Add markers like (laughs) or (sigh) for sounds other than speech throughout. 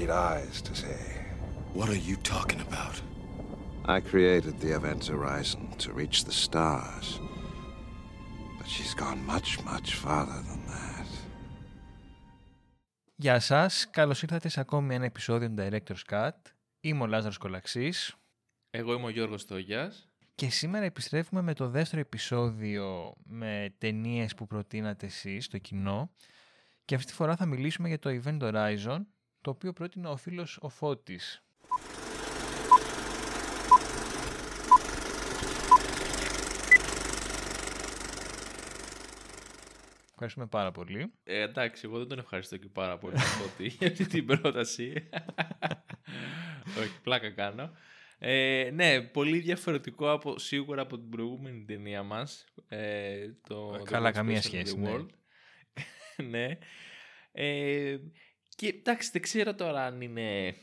need eyes to say. What are you talking about? I created the Event Horizon to reach the stars. But she's gone much, much farther than that. Γεια σας, καλώς ήρθατε σε ακόμη ένα επεισόδιο του Director's Cut. Είμαι ο Λάζαρος Κολαξής. Εγώ είμαι ο Γιώργος Τόγιας. Και σήμερα επιστρέφουμε με το δεύτερο επεισόδιο με ταινίες που προτείνατε εσείς στο κοινό. Και αυτή τη φορά θα μιλήσουμε για το Event Horizon, το οποίο πρότεινε ο φίλος ο Φώτης. Ευχαριστούμε πάρα πολύ. Ε, εντάξει, εγώ δεν τον ευχαριστώ και πάρα πολύ Φώτη, (laughs) για αυτή την πρόταση. Όχι, πλάκα κάνω. Ε, ναι, πολύ διαφορετικό από, σίγουρα από την προηγούμενη ταινία μας. Ε, το, Καλά, το καμία Expression of σχέση, the ναι. World. (laughs) ναι. Ε, και εντάξει, δεν ξέρω τώρα αν είναι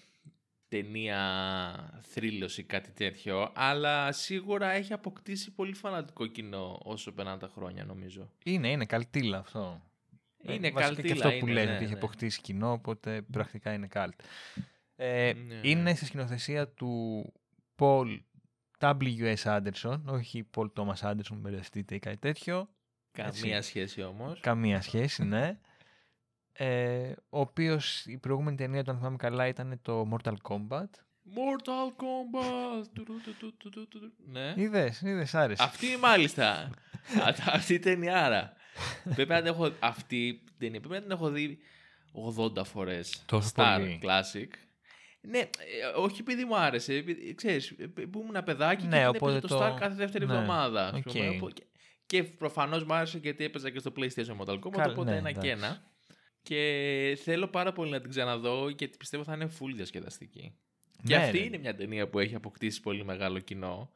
ταινία θρύλος ή κάτι τέτοιο, αλλά σίγουρα έχει αποκτήσει πολύ φανατικό κοινό όσο περνάνε τα χρόνια νομίζω. Είναι, είναι καλτήλα αυτό. Είναι Ε, βασικά καλτήλα, Και αυτό που είναι, λες, ναι, ότι έχει ναι. αποκτήσει κοινό, οπότε πρακτικά είναι καλτ. Ε, Ναι, είναι ναι. στη σκηνοθεσία του Paul W.S. Anderson, όχι Paul Thomas Anderson, μην μπερδευτείτε ή κάτι τέτοιο. Καμία Έτσι. σχέση όμως. Καμία σχέση, ναι. Ε, ο οποίος η προηγούμενη ταινία του, αν θυμάμαι καλά, ήταν το Mortal Kombat. Mortal Kombat. Τουρου, του, του, του, του, του. Ναι. Είδες, είδες, άρεσε. Αυτή μάλιστα. Α, αυτή η ταινιάρα. Πρέπει να την έχω, αυτή η ταινία πρέπει να την έχω δει 80 φορές. Τόσο Star πολύ. Classic. Ναι, ε, όχι επειδή μου άρεσε, επειδή, ξέρεις, ε, που ήμουν παιδάκι Ναι, και την οπότε έπαιζε το, το- Star κάθε δεύτερη ναι, εβδομάδα. ας οκ. πούμε, οπό- και, και προφανώς μου άρεσε γιατί έπαιζα και στο PlayStation Mortal Kombat, Καλά, οπότε ναι, ένα και εντάξει. ένα. Και θέλω πάρα πολύ να την ξαναδώ γιατί πιστεύω θα είναι full διασκεδαστική. Και Ναι, αυτή ρε. είναι μια ταινία που έχει αποκτήσει πολύ μεγάλο κοινό.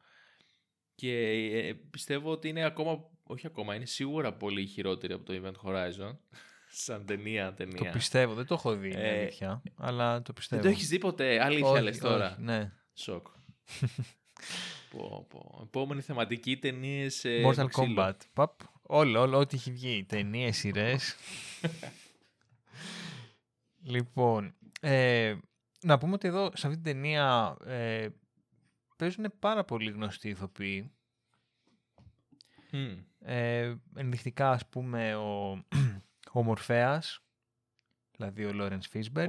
Και ε, πιστεύω ότι είναι ακόμα, όχι ακόμα, είναι σίγουρα πολύ χειρότερη από το Event Horizon. (laughs) Σαν ταινία, Το ταινία. πιστεύω, δεν το έχω δει, είναι Ε, αλήθεια, αλλά το πιστεύω. Δεν το έχεις δει ποτέ, αλήθεια Όχι, λες τώρα. όχι, ναι. Σοκ. (laughs) πω, πω. Επόμενη θεματική ταινίες. Mortal Kombat. Παπ, όλο, όλο, ό,τι έχει βγει. Ταινίες, σειρές. (laughs) λοιπόν, ε, να πούμε ότι εδώ σε αυτή την ταινία ε, παίζουν πάρα πολύ γνωστοί ηθοποιοί. Ε, ενδεικτικά, ας πούμε, ο, (clears throat) ο Μορφέας, δηλαδή ο Λόρενς Φίσμπερ,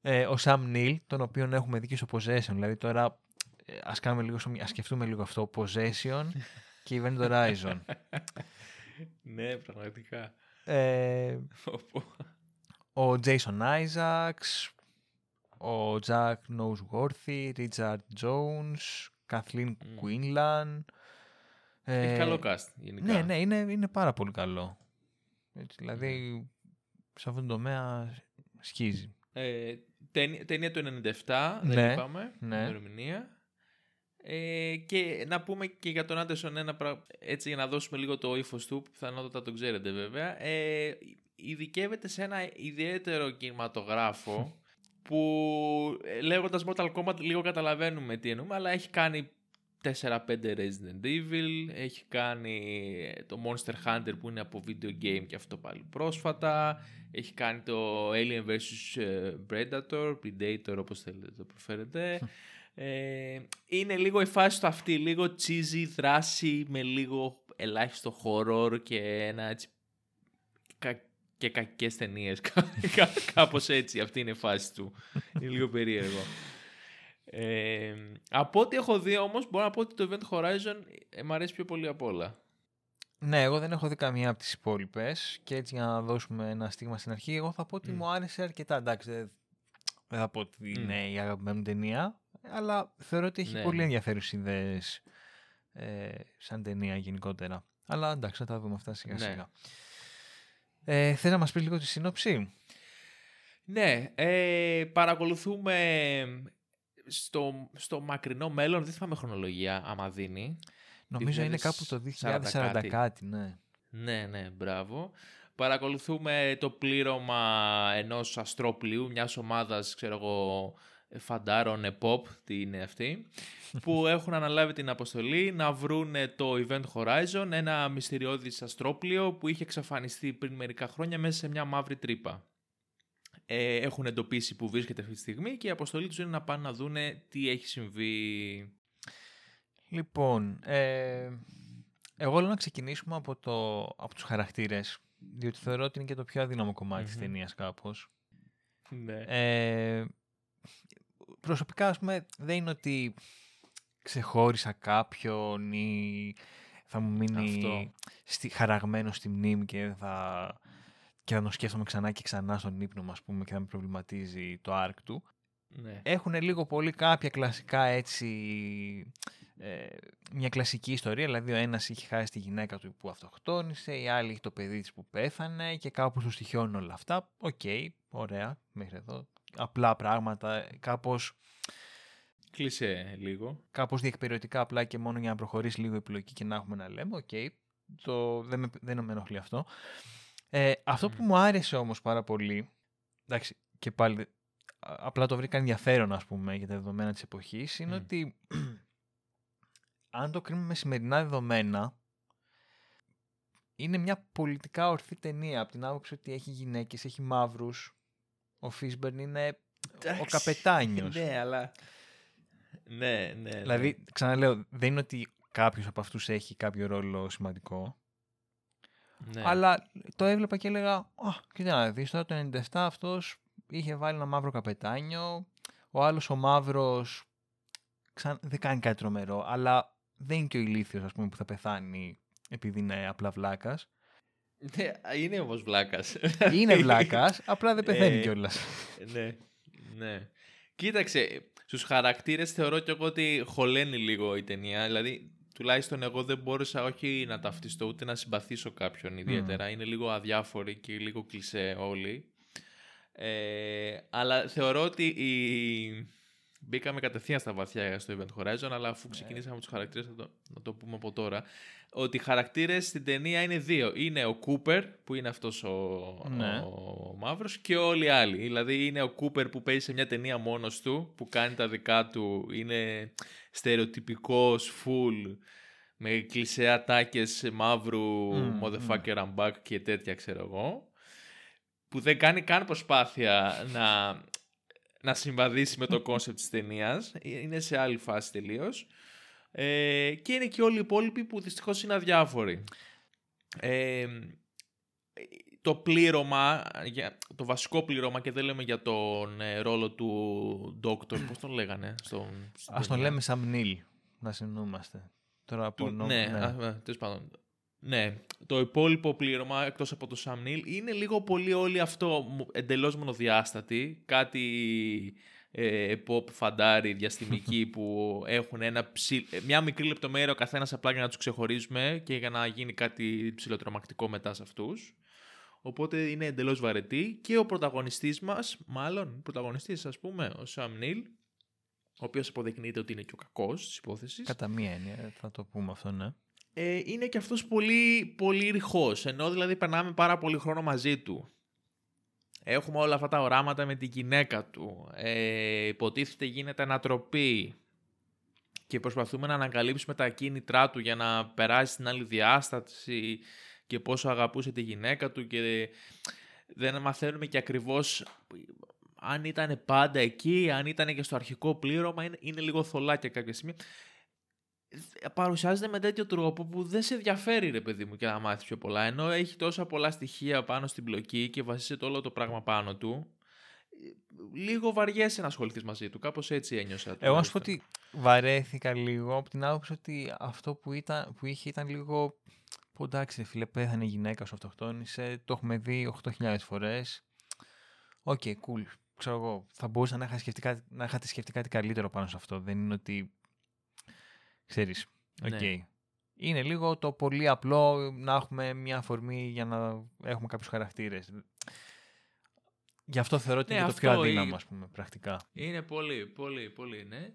ε, ο Σαμ Νίλ, τον οποίον έχουμε δει και στο Possession. Δηλαδή τώρα ε, ας, κάνουμε λίγο, στο- ας σκεφτούμε λίγο αυτό, Possession και Event Horizon. (laughs) ναι, πραγματικά. ε, Πω, πω. Ο Jason Isaacs, ο Jack Noseworthy, Richard Jones, Kathleen Μμ. Quinlan. Έχει ε, καλό cast γενικά. Ναι, ναι, είναι, είναι πάρα πολύ καλό. Έτσι, δηλαδή, σε αυτόν τον τομέα σκίζει. Ε, ταινία, ταινία του 97, Ναι, δεν είπαμε, ναι. ημερομηνία. Ε, και να πούμε και για τον Άντερσον ένα πράγμα, έτσι για να δώσουμε λίγο το ύφος του, που πιθανότατα το ξέρετε βέβαια. Ε, ειδικεύεται σε ένα ιδιαίτερο κινηματογράφο (laughs) που ε, λέγοντας Mortal Kombat λίγο καταλαβαίνουμε τι εννοούμε, αλλά έχει κάνει 4-5 Resident Evil, έχει κάνει ε, το Monster Hunter που είναι από video game και αυτό πάλι πρόσφατα, έχει κάνει το Alien vs ε, Predator, Predator όπως θέλετε το προφέρετε. Ε, είναι λίγο η φάση του αυτή, λίγο cheesy δράση με λίγο ελάχιστο horror και ένα έτσι κα- και κακές ταινίες, (laughs) Κα- κα- κάπως έτσι, αυτή είναι η φάση του. είναι λίγο περίεργο. Ε, από ό,τι έχω δει όμως, μπορώ να πω ότι το Event Horizon ε, μ' αρέσει πιο πολύ απ' όλα. Ναι, εγώ δεν έχω δει καμία από τις υπόλοιπες και έτσι για να δώσουμε ένα στίγμα στην αρχή, εγώ θα πω ότι Μμ. μου άρεσε αρκετά. Εντάξει, δεν, δεν θα πω ότι Μμ. είναι η αγαπημένη μου ταινία, αλλά θεωρώ ότι έχει Ναι, πολύ ναι. ενδιαφέρουσες ιδέες ε, σαν ταινία γενικότερα. Αλλά εντάξει, θα τα δούμε αυτά σιγά Ναι. Σιγά. Ε, θες να μας πεις λίγο τη σύνοψη; Ναι, ε, παρακολουθούμε στο, στο μακρινό μέλλον, δεν θυμάμαι χρονολογία άμα δίνει. Νομίζω είναι κάπου το 2040 2040 κάτι, κάτι. ναι. Ναι, ναι, μπράβο. Παρακολουθούμε το πλήρωμα ενός αστρόπλιου, μιας ομάδας, ξέρω εγώ, φαντάρων pop, τι είναι αυτή, που (laughs) έχουν αναλάβει την αποστολή να βρούνε το Event Horizon, ένα μυστηριώδης αστρόπλιο που είχε εξαφανιστεί πριν μερικά χρόνια μέσα σε μια μαύρη τρύπα. ε, έχουν εντοπίσει που βρίσκεται αυτή τη στιγμή και η αποστολή τους είναι να πάνε να δούνε τι έχει συμβεί. Λοιπόν, ε, εγώ λέω να ξεκινήσουμε από, το, από τους χαρακτήρες, διότι θεωρώ ότι είναι και το πιο αδύναμο κομμάτι της ταινίας κάπως. Ναι. Ε, προσωπικά, ας πούμε, δεν είναι ότι ξεχώρισα κάποιον ή θα μου μείνει Αυτό. στη, χαραγμένο στη μνήμη και θα, και θα τον σκέφτομαι ξανά και ξανά στον ύπνο μου, ας πούμε, και θα με προβληματίζει το arc του. ναι. Έχουν λίγο πολύ κάποια κλασικά έτσι, ε, μια κλασική ιστορία, δηλαδή ο ένας είχε χάσει τη γυναίκα του που αυτοκτόνησε, η άλλη είχε το παιδί της που πέθανε και κάπως του στοιχειώνουν όλα αυτά. Οκ, ωραία, μέχρι εδώ. Απλά πράγματα, κάπως, Κλείσε λίγο. κάπως διεκπεραιωτικά απλά και μόνο για να προχωρήσει λίγο η πλοκή και να έχουμε να λέμε. Οκ, το, δεν, με, δεν με ενοχλεί αυτό. Ε, αυτό που μου άρεσε όμως πάρα πολύ, εντάξει, και πάλι α- απλά το βρήκα ενδιαφέρον ας πούμε για τα δεδομένα της εποχής, είναι Μμ. ότι αν το κρίνουμε με σημερινά δεδομένα, είναι μια πολιτικά ορθή ταινία από την άποψη ότι έχει γυναίκες, έχει μαύρους, ο Φίσμπερν είναι ο Εντάξει. καπετάνιος. Ναι, αλλά... Ναι, ναι. ναι. Δηλαδή, ξαναλέω, δεν είναι ότι κάποιος από αυτούς έχει κάποιο ρόλο σημαντικό, Ναι. Αλλά το έβλεπα και έλεγα, Α, κοίτα να δεις, τώρα το 97 αυτός είχε βάλει ένα μαύρο καπετάνιο, ο άλλος ο μαύρος ξαν... δεν κάνει κάτι τρομερό, αλλά δεν είναι και ο ηλίθιος ας πούμε που θα πεθάνει επειδή είναι απλά βλάκας. Ναι, είναι όμως βλάκας. Είναι (laughs) βλάκας, απλά δεν πεθαίνει Ε, κιόλας. ναι, ναι. Κοίταξε, στους χαρακτήρες θεωρώ και εγώ ότι χωλαίνει λίγο η ταινία. Δηλαδή, τουλάχιστον εγώ δεν μπόρεσα όχι να ταυτιστώ ούτε να συμπαθήσω κάποιον ιδιαίτερα. Είναι λίγο αδιάφοροι και λίγο κλισέ όλοι. Ε, αλλά θεωρώ ότι η... μπήκαμε κατευθείαν στα βαθιά στο Event Horizon, αλλά αφού ξεκινήσαμε με τους χαρακτήρες, θα το, να το πούμε από τώρα, ότι οι χαρακτήρες στην ταινία είναι δύο. Είναι ο Κούπερ, που είναι αυτός ο, Ναι. ο μαύρος, και όλοι οι άλλοι. Δηλαδή είναι ο Κούπερ που παίζει σε μια ταινία μόνος του, που κάνει τα δικά του, είναι στερεοτυπικός, full, με κλεισέ ατάκες μαύρου, Μμμ, motherfucker I'm back και τέτοια ξέρω εγώ που δεν κάνει καν προσπάθεια να, να συμβαδίσει με το concept της ταινίας. Είναι σε άλλη φάση τελείως. Ε, και είναι και όλοι οι υπόλοιποι που δυστυχώς είναι αδιάφοροι. Ε, το πλήρωμα, για- το βασικό πλήρωμα και δεν λέμε για τον ε, ρόλο του Doctor, πώς τον λέγανε στον, στην Ας τον ταινία; λέμε Σαμ Νίλ, να συνεννοούμαστε. Τώρα από Του- νο- ναι, ναι. α, α, τέλος πάντων. Ναι, το υπόλοιπο πλήρωμα εκτός από το Sam Neill είναι λίγο πολύ όλοι αυτό μου- εντελώς μονοδιάστατοι. Κάτι ε, pop φαντάρι διαστημικοί (laughs) που έχουν ένα ψι... ε, μια μικρή λεπτομέρεια ο καθένας απλά για να τους ξεχωρίζουμε και για να γίνει κάτι ψηλοτρομακτικό μετά σε αυτούς. Οπότε είναι εντελώς βαρετή και ο πρωταγωνιστής μας, μάλλον πρωταγωνιστής ας πούμε, ο Sam Neill, ο οποίος αποδεικνύεται ότι είναι και ο κακός της υπόθεσης. Κατά μία έννοια, θα το πούμε αυτό, ναι. ε, είναι και αυτός πολύ, πολύ ρηχός, ενώ δηλαδή περνάμε πάρα πολύ χρόνο μαζί του. Έχουμε όλα αυτά τα οράματα με την γυναίκα του. Ε, υποτίθεται γίνεται ανατροπή και προσπαθούμε να ανακαλύψουμε τα κίνητρά του για να περάσει στην άλλη διάσταση και πόσο αγαπούσε τη γυναίκα του και δεν μαθαίνουμε και ακριβώς αν ήταν πάντα εκεί, αν ήταν και στο αρχικό πλήρωμα, είναι, είναι λίγο θολάκια κάποια στιγμή παρουσιάζεται με τέτοιο τρόπο που δεν σε ενδιαφέρει ρε παιδί μου και να μάθεις πιο πολλά ενώ έχει τόσα πολλά στοιχεία πάνω στην μπλοκή και βασίζεται όλο το πράγμα πάνω του λίγο βαριέσαι να ασχοληθείς μαζί του κάπως έτσι ένιωσα Εγώ να σου πω τουλάχιστον. ότι βαρέθηκα λίγο από την άποψη ότι αυτό που, ήταν, που είχε ήταν λίγο. Πω εντάξει, ρε φίλε, πέθανε η γυναίκα σου, αυτοκτόνησε. Το έχουμε δει 8.000 φορές. Οκ, cool. Ξέρω εγώ. Θα μπορούσα να, είχα σκεφτεί κάτι, να είχατε σκεφτεί κάτι καλύτερο πάνω σε αυτό. Δεν είναι ότι. Ξέρεις. Οκ. Ναι. Είναι λίγο το πολύ απλό να έχουμε μια αφορμή για να έχουμε κάποιους χαρακτήρες. Γι' αυτό θεωρώ ότι Ναι, είναι το πιο αυτό, αδύναμο, η- ας πούμε, πρακτικά. είναι πολύ πολύ πολύ ναι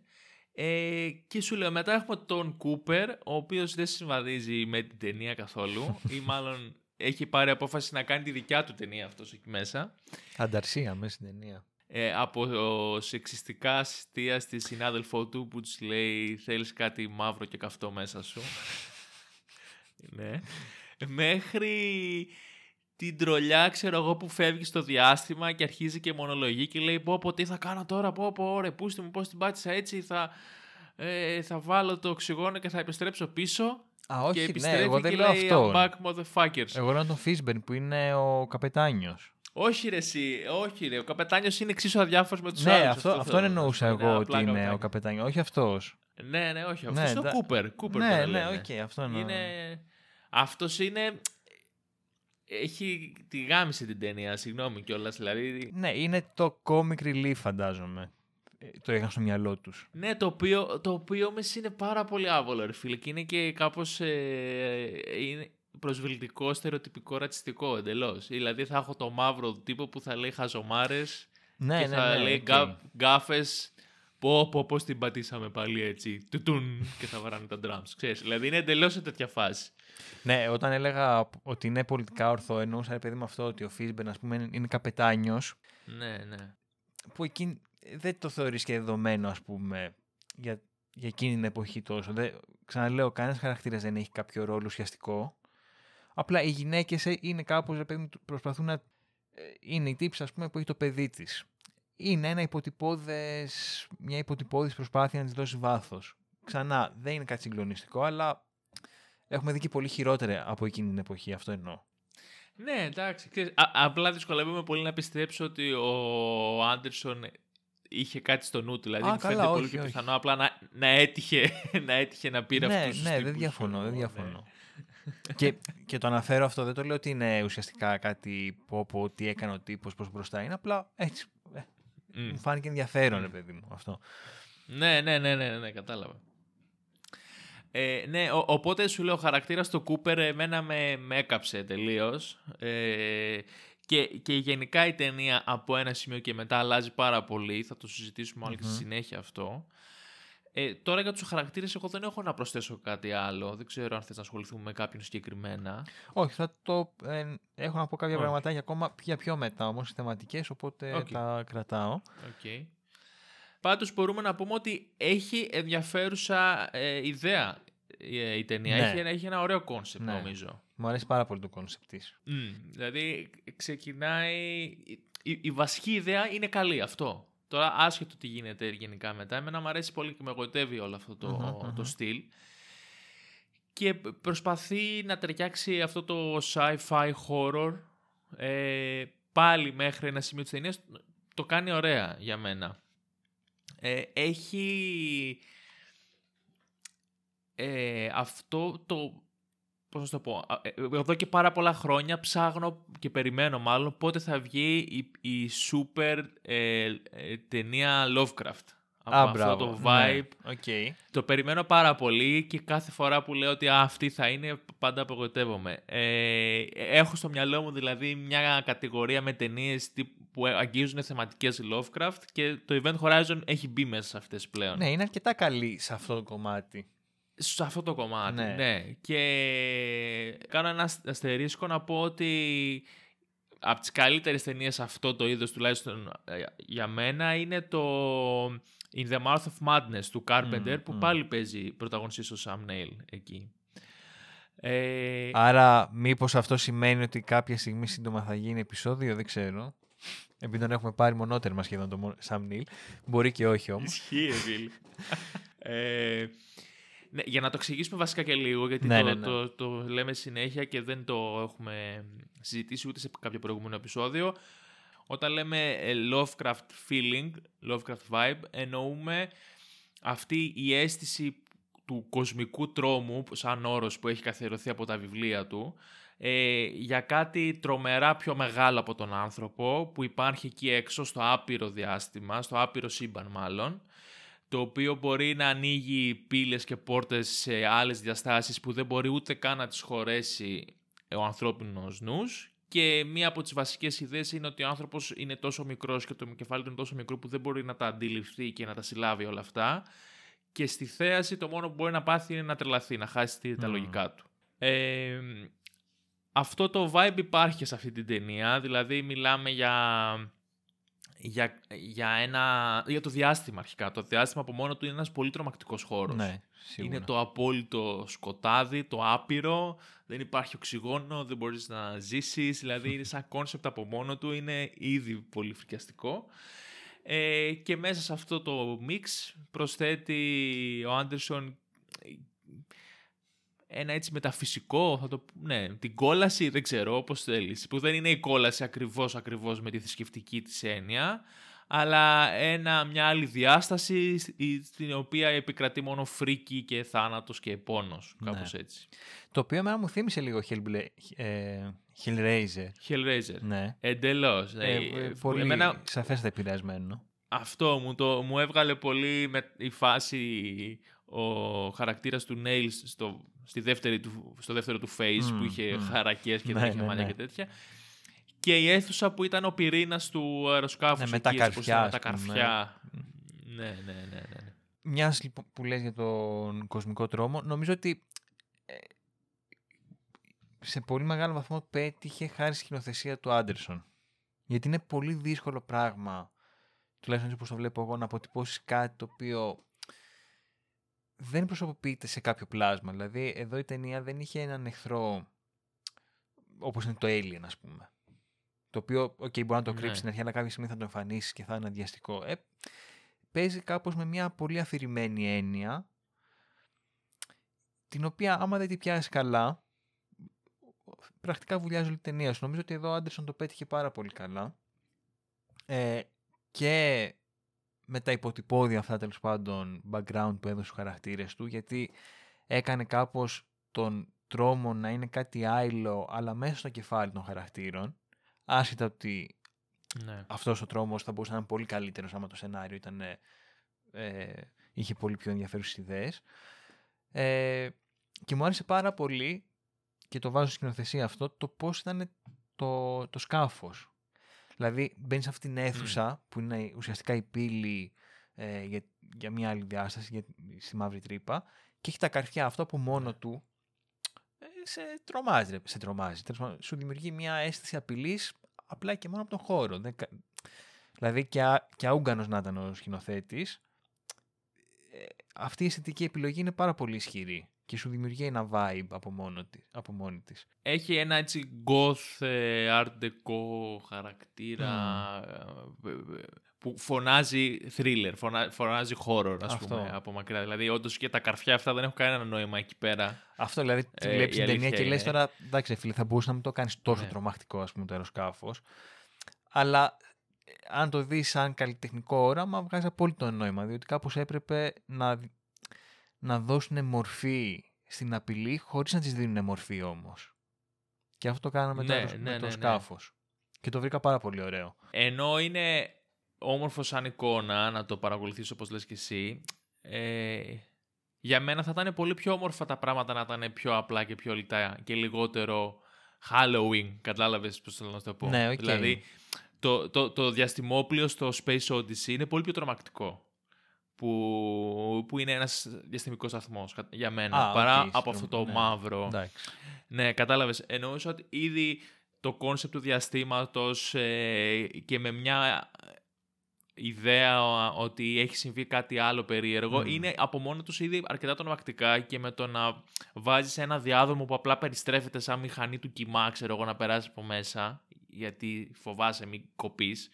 ε, και σου λέω μετά έχουμε τον Κούπερ ο οποίος δεν συμβαδίζει με την ταινία καθόλου ή (laughs) μάλλον έχει πάρει απόφαση να κάνει τη δικιά του ταινία αυτός εκεί μέσα Ανταρσία μέσα στην ταινία. Ε, από ο, σεξιστικά αστεία στη συνάδελφό του που της λέει θέλεις κάτι μαύρο και καυτό μέσα σου. ναι. Μέχρι την τρολιά, ξέρω εγώ, που φεύγει στο διάστημα και αρχίζει και μονολογεί και λέει πω πω τι θα κάνω τώρα, πω πω ρε πούστε μου πώς την πάτησα έτσι, θα, ε, θα βάλω το οξυγόνο και θα επιστρέψω πίσω. Α, και όχι, ναι, επιστρέφει εγώ και δεν λέω λέει I'm αυτό. back motherfuckers. Εγώ λέω τον Φίσμπερν που είναι ο καπετάνιος. Όχι ρε εσύ, όχι ρε, ο καπετάνιος είναι εξίσου αδιάφορος με τους Ναι, άλλους. αυτό, αυτό θέλω να εννοούσα σου πω. εγώ Είναι ότι απλά είναι ο καπετάνιος. καπετάνιος, όχι αυτός. Ναι, ναι, όχι, Ναι, αυτός είναι ο εντά- Κούπερ. Κούπερ ναι, τον ναι, λένε. οκ, αυτό εννοώ. Είναι... Αυτός είναι... Έχει τη γάμισε την ταινία, συγγνώμη κιόλας. Δηλαδή, Ναι, είναι το comic relief φαντάζομαι. Ε, Το είχαν στο μυαλό τους. ναι, το οποίο, το οποίο όμως είναι πάρα πολύ άβολο, ρε φίλε. Και είναι και κάπως ε, είναι προσβλητικό, στερεοτυπικό, ρατσιστικό εντελώς. Δηλαδή θα έχω το μαύρο τύπο που θα λέει χαζομάρες Ναι, και ναι, θα ναι, λέει οκ. γκά, γκάφες Πω, πω, πώς την πατήσαμε πάλι έτσι. Τουτούν και θα βαράνε τα drums. Ξέρεις, δηλαδή είναι εντελώς σε τέτοια φάση. Ναι, όταν έλεγα ότι είναι πολιτικά ορθό, εννοούσα ρε παιδί με αυτό ότι ο Φίσμπερν ας πούμε είναι καπετάνιος Ναι, ναι. που εκεί δεν το θεωρείς και δεδομένο ας πούμε για, για εκείνη την εποχή τόσο. Δεν, ξαναλέω, κανένας χαρακτήρας δεν έχει κάποιο ρόλο ουσιαστικό. Απλά οι γυναίκες ε, είναι κάπως, ρε παιδί μου, προσπαθούν να... ε, Είναι η τύψη, ας πούμε, που έχει το παιδί της. Είναι ένα υποτυπώδες, μια υποτυπώδης προσπάθεια να της δώσει βάθος. Ξανά, δεν είναι κάτι συγκλονιστικό, αλλά έχουμε δει και πολύ χειρότερα από εκείνη την εποχή, αυτό εννοώ. Ναι, εντάξει. Ξέρεις, α- απλά δυσκολεύομαι πολύ να πιστέψω ότι ο Άντερσον είχε κάτι στο νου του. Δηλαδή, Α, μου καλά, φαίνεται πολύ όχι, πιο όχι. πιθανό απλά να, να, έτυχε, (laughs) να έτυχε να πήρε ναι, αυτούς τους ναι, δεν τύπους, διαφωνώ, ξέρω δεν εγώ, ναι. Διαφωνώ. και, και το αναφέρω αυτό, δεν το λέω ότι είναι ουσιαστικά κάτι που πω τι έκανε ο τύπος προς μπροστά. Είναι απλά έτσι, ε, Μμ. μου φάνηκε ενδιαφέρον, Μμ. ρε παιδί μου, αυτό. Ναι, ναι, ναι, ναι, ναι, κατάλαβα. Ε, ναι, ο- οπότε σου λέω, ο χαρακτήρας του Κούπερ εμένα με, με έκαψε τελείως. Ε, και, και γενικά η ταινία από ένα σημείο και μετά αλλάζει πάρα πολύ. Θα το συζητήσουμε όλοι και στη Μμμ. συνέχεια αυτό. Ε, τώρα για τους χαρακτήρες εγώ δεν έχω να προσθέσω κάτι άλλο. Δεν ξέρω αν θες να ασχοληθούμε με κάποιον συγκεκριμένα. Όχι, θα το, ε, έχω να πω κάποια Όχι. πραγματάκια ακόμα για πιο μετά όμως, οι θεματικές, οπότε Οκ. τα κρατάω. Okay. Πάντως μπορούμε να πούμε ότι έχει ενδιαφέρουσα ε, ιδέα ε, η ταινία. Ναι. Έχει, ένα- έχει ένα ωραίο concept Ναι. νομίζω. Μου αρέσει πάρα πολύ το concept της. Μμ, δηλαδή ξεκινάει... Η, η βασική ιδέα είναι καλή αυτό. Τώρα άσχετο τι γίνεται γενικά μετά. Εμένα μου αρέσει πολύ και με γοητεύει όλο αυτό το, Μμμ, μμμ. το στυλ. Και προσπαθεί να ταιριάξει αυτό το sci-fi horror ε, πάλι μέχρι ένα σημείο της ταινίας. Το κάνει ωραία για μένα. Ε, έχει ε, αυτό το πώς να σου το πω, α, ε, εδώ και πάρα πολλά χρόνια ψάχνω και περιμένω μάλλον πότε θα βγει η, η super ε, ε, ταινία Lovecraft. Από Α, αυτό μπράβο. το vibe. Ναι, οκ. Το περιμένω πάρα πολύ και κάθε φορά που λέω ότι «Α, αυτή θα είναι, πάντα απογοητεύομαι. Ε, έχω στο μυαλό μου δηλαδή μια κατηγορία με ταινίες που αγγίζουν θεματικές Lovecraft και το Event Horizon έχει μπει μέσα σε αυτές πλέον. Ναι, είναι αρκετά καλή σε αυτό το κομμάτι. Σε αυτό το κομμάτι, ναι. Ναι. Και κάνω ένα ασ- αστερίσκο να πω ότι από τις καλύτερες ταινίες αυτό το είδος τουλάχιστον ε, για μένα είναι το In the Mouth of Madness του Carpenter Μμμ, που μμμ. πάλι παίζει πρωταγωνιστής στο Sam Neill εκεί. Ε, Άρα, μήπως αυτό σημαίνει ότι κάποια στιγμή σύντομα θα γίνει επεισόδιο, δεν ξέρω. Επειδή τον έχουμε πάρει μονότερμα σχεδόν το Sam Neill. Μπορεί και όχι όμως. Ισχύει, φίλε. (laughs) ε, ναι, για να το εξηγήσουμε βασικά και λίγο, γιατί Ναι, το, ναι, ναι. Το, το λέμε συνέχεια και δεν το έχουμε συζητήσει ούτε σε κάποιο προηγούμενο επεισόδιο. Όταν λέμε ε, Lovecraft feeling, Lovecraft vibe, εννοούμε αυτή η αίσθηση του κοσμικού τρόμου, σαν όρος που έχει καθιερωθεί από τα βιβλία του, ε, για κάτι τρομερά πιο μεγάλο από τον άνθρωπο, που υπάρχει εκεί έξω στο άπειρο διάστημα, στο άπειρο σύμπαν μάλλον, το οποίο μπορεί να ανοίγει πύλες και πόρτες σε άλλες διαστάσεις που δεν μπορεί ούτε καν να τις χωρέσει ο ανθρώπινος νους και μία από τις βασικές ιδέες είναι ότι ο άνθρωπος είναι τόσο μικρός και το κεφάλι του είναι τόσο μικρό που δεν μπορεί να τα αντιληφθεί και να τα συλλάβει όλα αυτά και στη θέαση το μόνο που μπορεί να πάθει είναι να τρελαθεί, να χάσει τη- τα Μμμ. λογικά του. Ε, αυτό το vibe υπάρχει σε αυτή την ταινία, δηλαδή μιλάμε για για, για, ένα, για το διάστημα αρχικά. Το διάστημα από μόνο του είναι ένας πολύ τρομακτικός χώρος. Ναι, σίγουρα. Είναι το απόλυτο σκοτάδι, το άπειρο, δεν υπάρχει οξυγόνο, δεν μπορείς να ζήσεις, δηλαδή είναι σαν κόνσεπτ από μόνο του, είναι ήδη πολύ φρικιαστικό. Ε, και μέσα σε αυτό το mix προσθέτει ο Άντερσον ένα έτσι μεταφυσικό, θα το, ναι, την κόλαση δεν ξέρω όπως θέλεις, που δεν είναι η κόλαση ακριβώς ακριβώς με τη θρησκευτική της έννοια, αλλά ένα, μια άλλη διάσταση στην οποία επικρατεί μόνο φρίκι και θάνατος και πόνος, ναι. κάπως έτσι. Το οποίο εμένα μου θύμισε λίγο Hellbla... ε, Hellraiser. Hellraiser. Ναι. Εντελώς. Ε, ε, πολύ εμένα... σαφέστατα επηρεασμένο. Αυτό μου, το, μου έβγαλε πολύ με η φάση ο χαρακτήρας του Nails στο, στη δεύτερη του, στο δεύτερο του face που είχε mm. χαρακές και δεν είχε ναι, μαλλιά ναι. και τέτοια. Και η αίθουσα που ήταν ο πυρήνας του αεροσκάφους. Ναι, με τα καρφιά. τα καρφιά. Ναι, ναι, ναι. ναι, ναι. Μιας λοιπόν, που λες για τον κοσμικό τρόμο, νομίζω ότι ε, σε πολύ μεγάλο βαθμό πέτυχε χάρη σκηνοθεσία του Άντερσον. Γιατί είναι πολύ δύσκολο πράγμα, τουλάχιστον όπως το βλέπω εγώ, να αποτυπώσεις κάτι το οποίο δεν προσωποποιείται σε κάποιο πλάσμα. Δηλαδή, εδώ η ταινία δεν είχε έναν εχθρό όπως είναι το Alien, ας πούμε. Το οποίο, ok, okay, μπορεί να το κρύψει ναι. στην αρχή, αλλά κάποια στιγμή θα το εμφανίσει και θα είναι αηδιαστικό. Ε, παίζει κάπως με μια πολύ αφηρημένη έννοια, την οποία άμα δεν την πιάσει καλά, πρακτικά βουλιάζει όλη την ταινία σου. Νομίζω ότι εδώ ο Άντερσον το πέτυχε πάρα πολύ καλά. Ε, και με τα υποτυπώδια αυτά τέλος πάντων background που έδωσε στους χαρακτήρες του γιατί έκανε κάπως τον τρόμο να είναι κάτι άλλο αλλά μέσα στο κεφάλι των χαρακτήρων άσχετα ότι ναι. αυτός ο τρόμος θα μπορούσε να είναι πολύ καλύτερος άμα το σενάριο ήταν, ε, είχε πολύ πιο ενδιαφέρουσες ιδέες ε, και μου άρεσε πάρα πολύ και το βάζω στην σκηνοθεσία αυτό το πώς ήταν το, το σκάφος Δηλαδή μπαίνεις σε αυτήν την αίθουσα που είναι ουσιαστικά η πύλη ε, για, για μια άλλη διάσταση, για, στη μαύρη τρύπα και έχει τα καρφιά αυτό από μόνο ναι. του ε, σε τρομάζει, σε τρομάζει. Σου δημιουργεί μια αίσθηση απειλής απλά και μόνο από τον χώρο. δηλαδή και, α, και αούγκανος να ήταν ο σκηνοθέτης. Ε, αυτή η αισθητική επιλογή είναι πάρα πολύ ισχυρή και σου δημιουργεί ένα vibe από, μόνο της, από μόνη της. Έχει ένα έτσι goth, ε, art deco χαρακτήρα ε, που φωνάζει thriller, φωνάζει horror ας πούμε από μακριά. Δηλαδή όντως και τα καρφιά αυτά δεν έχουν κανένα νόημα εκεί πέρα. Αυτό δηλαδή ε, βλέπεις την ταινία και λες τώρα εντάξει φίλε θα μπορούσε να μην το κάνεις τόσο ναι. τρομακτικό ας πούμε το αεροσκάφος αλλά αν το δεις σαν καλλιτεχνικό όραμα βγάζει απόλυτο νόημα διότι κάπως έπρεπε να να δώσουν μορφή στην απειλή χωρίς να της δίνουν μορφή όμως. Και αυτό το κάναμε ναι, το, ναι, με το ναι, ναι. σκάφος. Και το βρήκα πάρα πολύ ωραίο. Ενώ είναι όμορφο σαν εικόνα, να το παρακολουθείς όπως λες και εσύ, ε, για μένα θα ήταν πολύ πιο όμορφα τα πράγματα να ήταν πιο απλά και πιο λιτά και λιγότερο Halloween, κατάλαβες πώς θέλω να το πω. Ναι, okay. Δηλαδή, το, το, το διαστημόπλιο στο Space Odyssey είναι πολύ πιο τρομακτικό που, που είναι ένας διαστημικός σταθμός για μένα, παρά από αυτό το ναι. μαύρο. Ναι, κατάλαβες. Εννοούσα ότι ήδη το κόνσεπτ του διαστήματος ε, και με μια ιδέα ότι έχει συμβεί κάτι άλλο περίεργο είναι από μόνο τους ήδη αρκετά τρομακτικά και με το να βάζεις ένα διάδρομο που απλά περιστρέφεται σαν μηχανή του κιμά, ξέρω εγώ, να περάσεις από μέσα γιατί φοβάσαι μην κοπείς.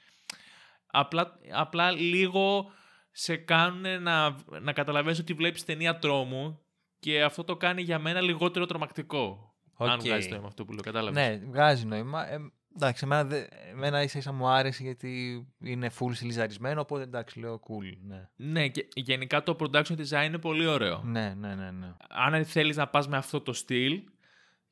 Απλά, απλά λίγο σε κάνουν να, να καταλαβαίνεις ότι βλέπεις ταινία τρόμου και αυτό το κάνει για μένα λιγότερο τρομακτικό. Okay. Αν βγάζει νόημα αυτό που λέω, κατάλαβες. Ναι, βγάζει νόημα. Ε, εντάξει, εμένα, εμένα ίσα ίσα μου άρεσε γιατί είναι full στυλιζαρισμένο, οπότε εντάξει, λέω cool. Ναι, ναι και γενικά το production design είναι πολύ ωραίο. Ναι, ναι, ναι. ναι. Αν θέλεις να πας με αυτό το στυλ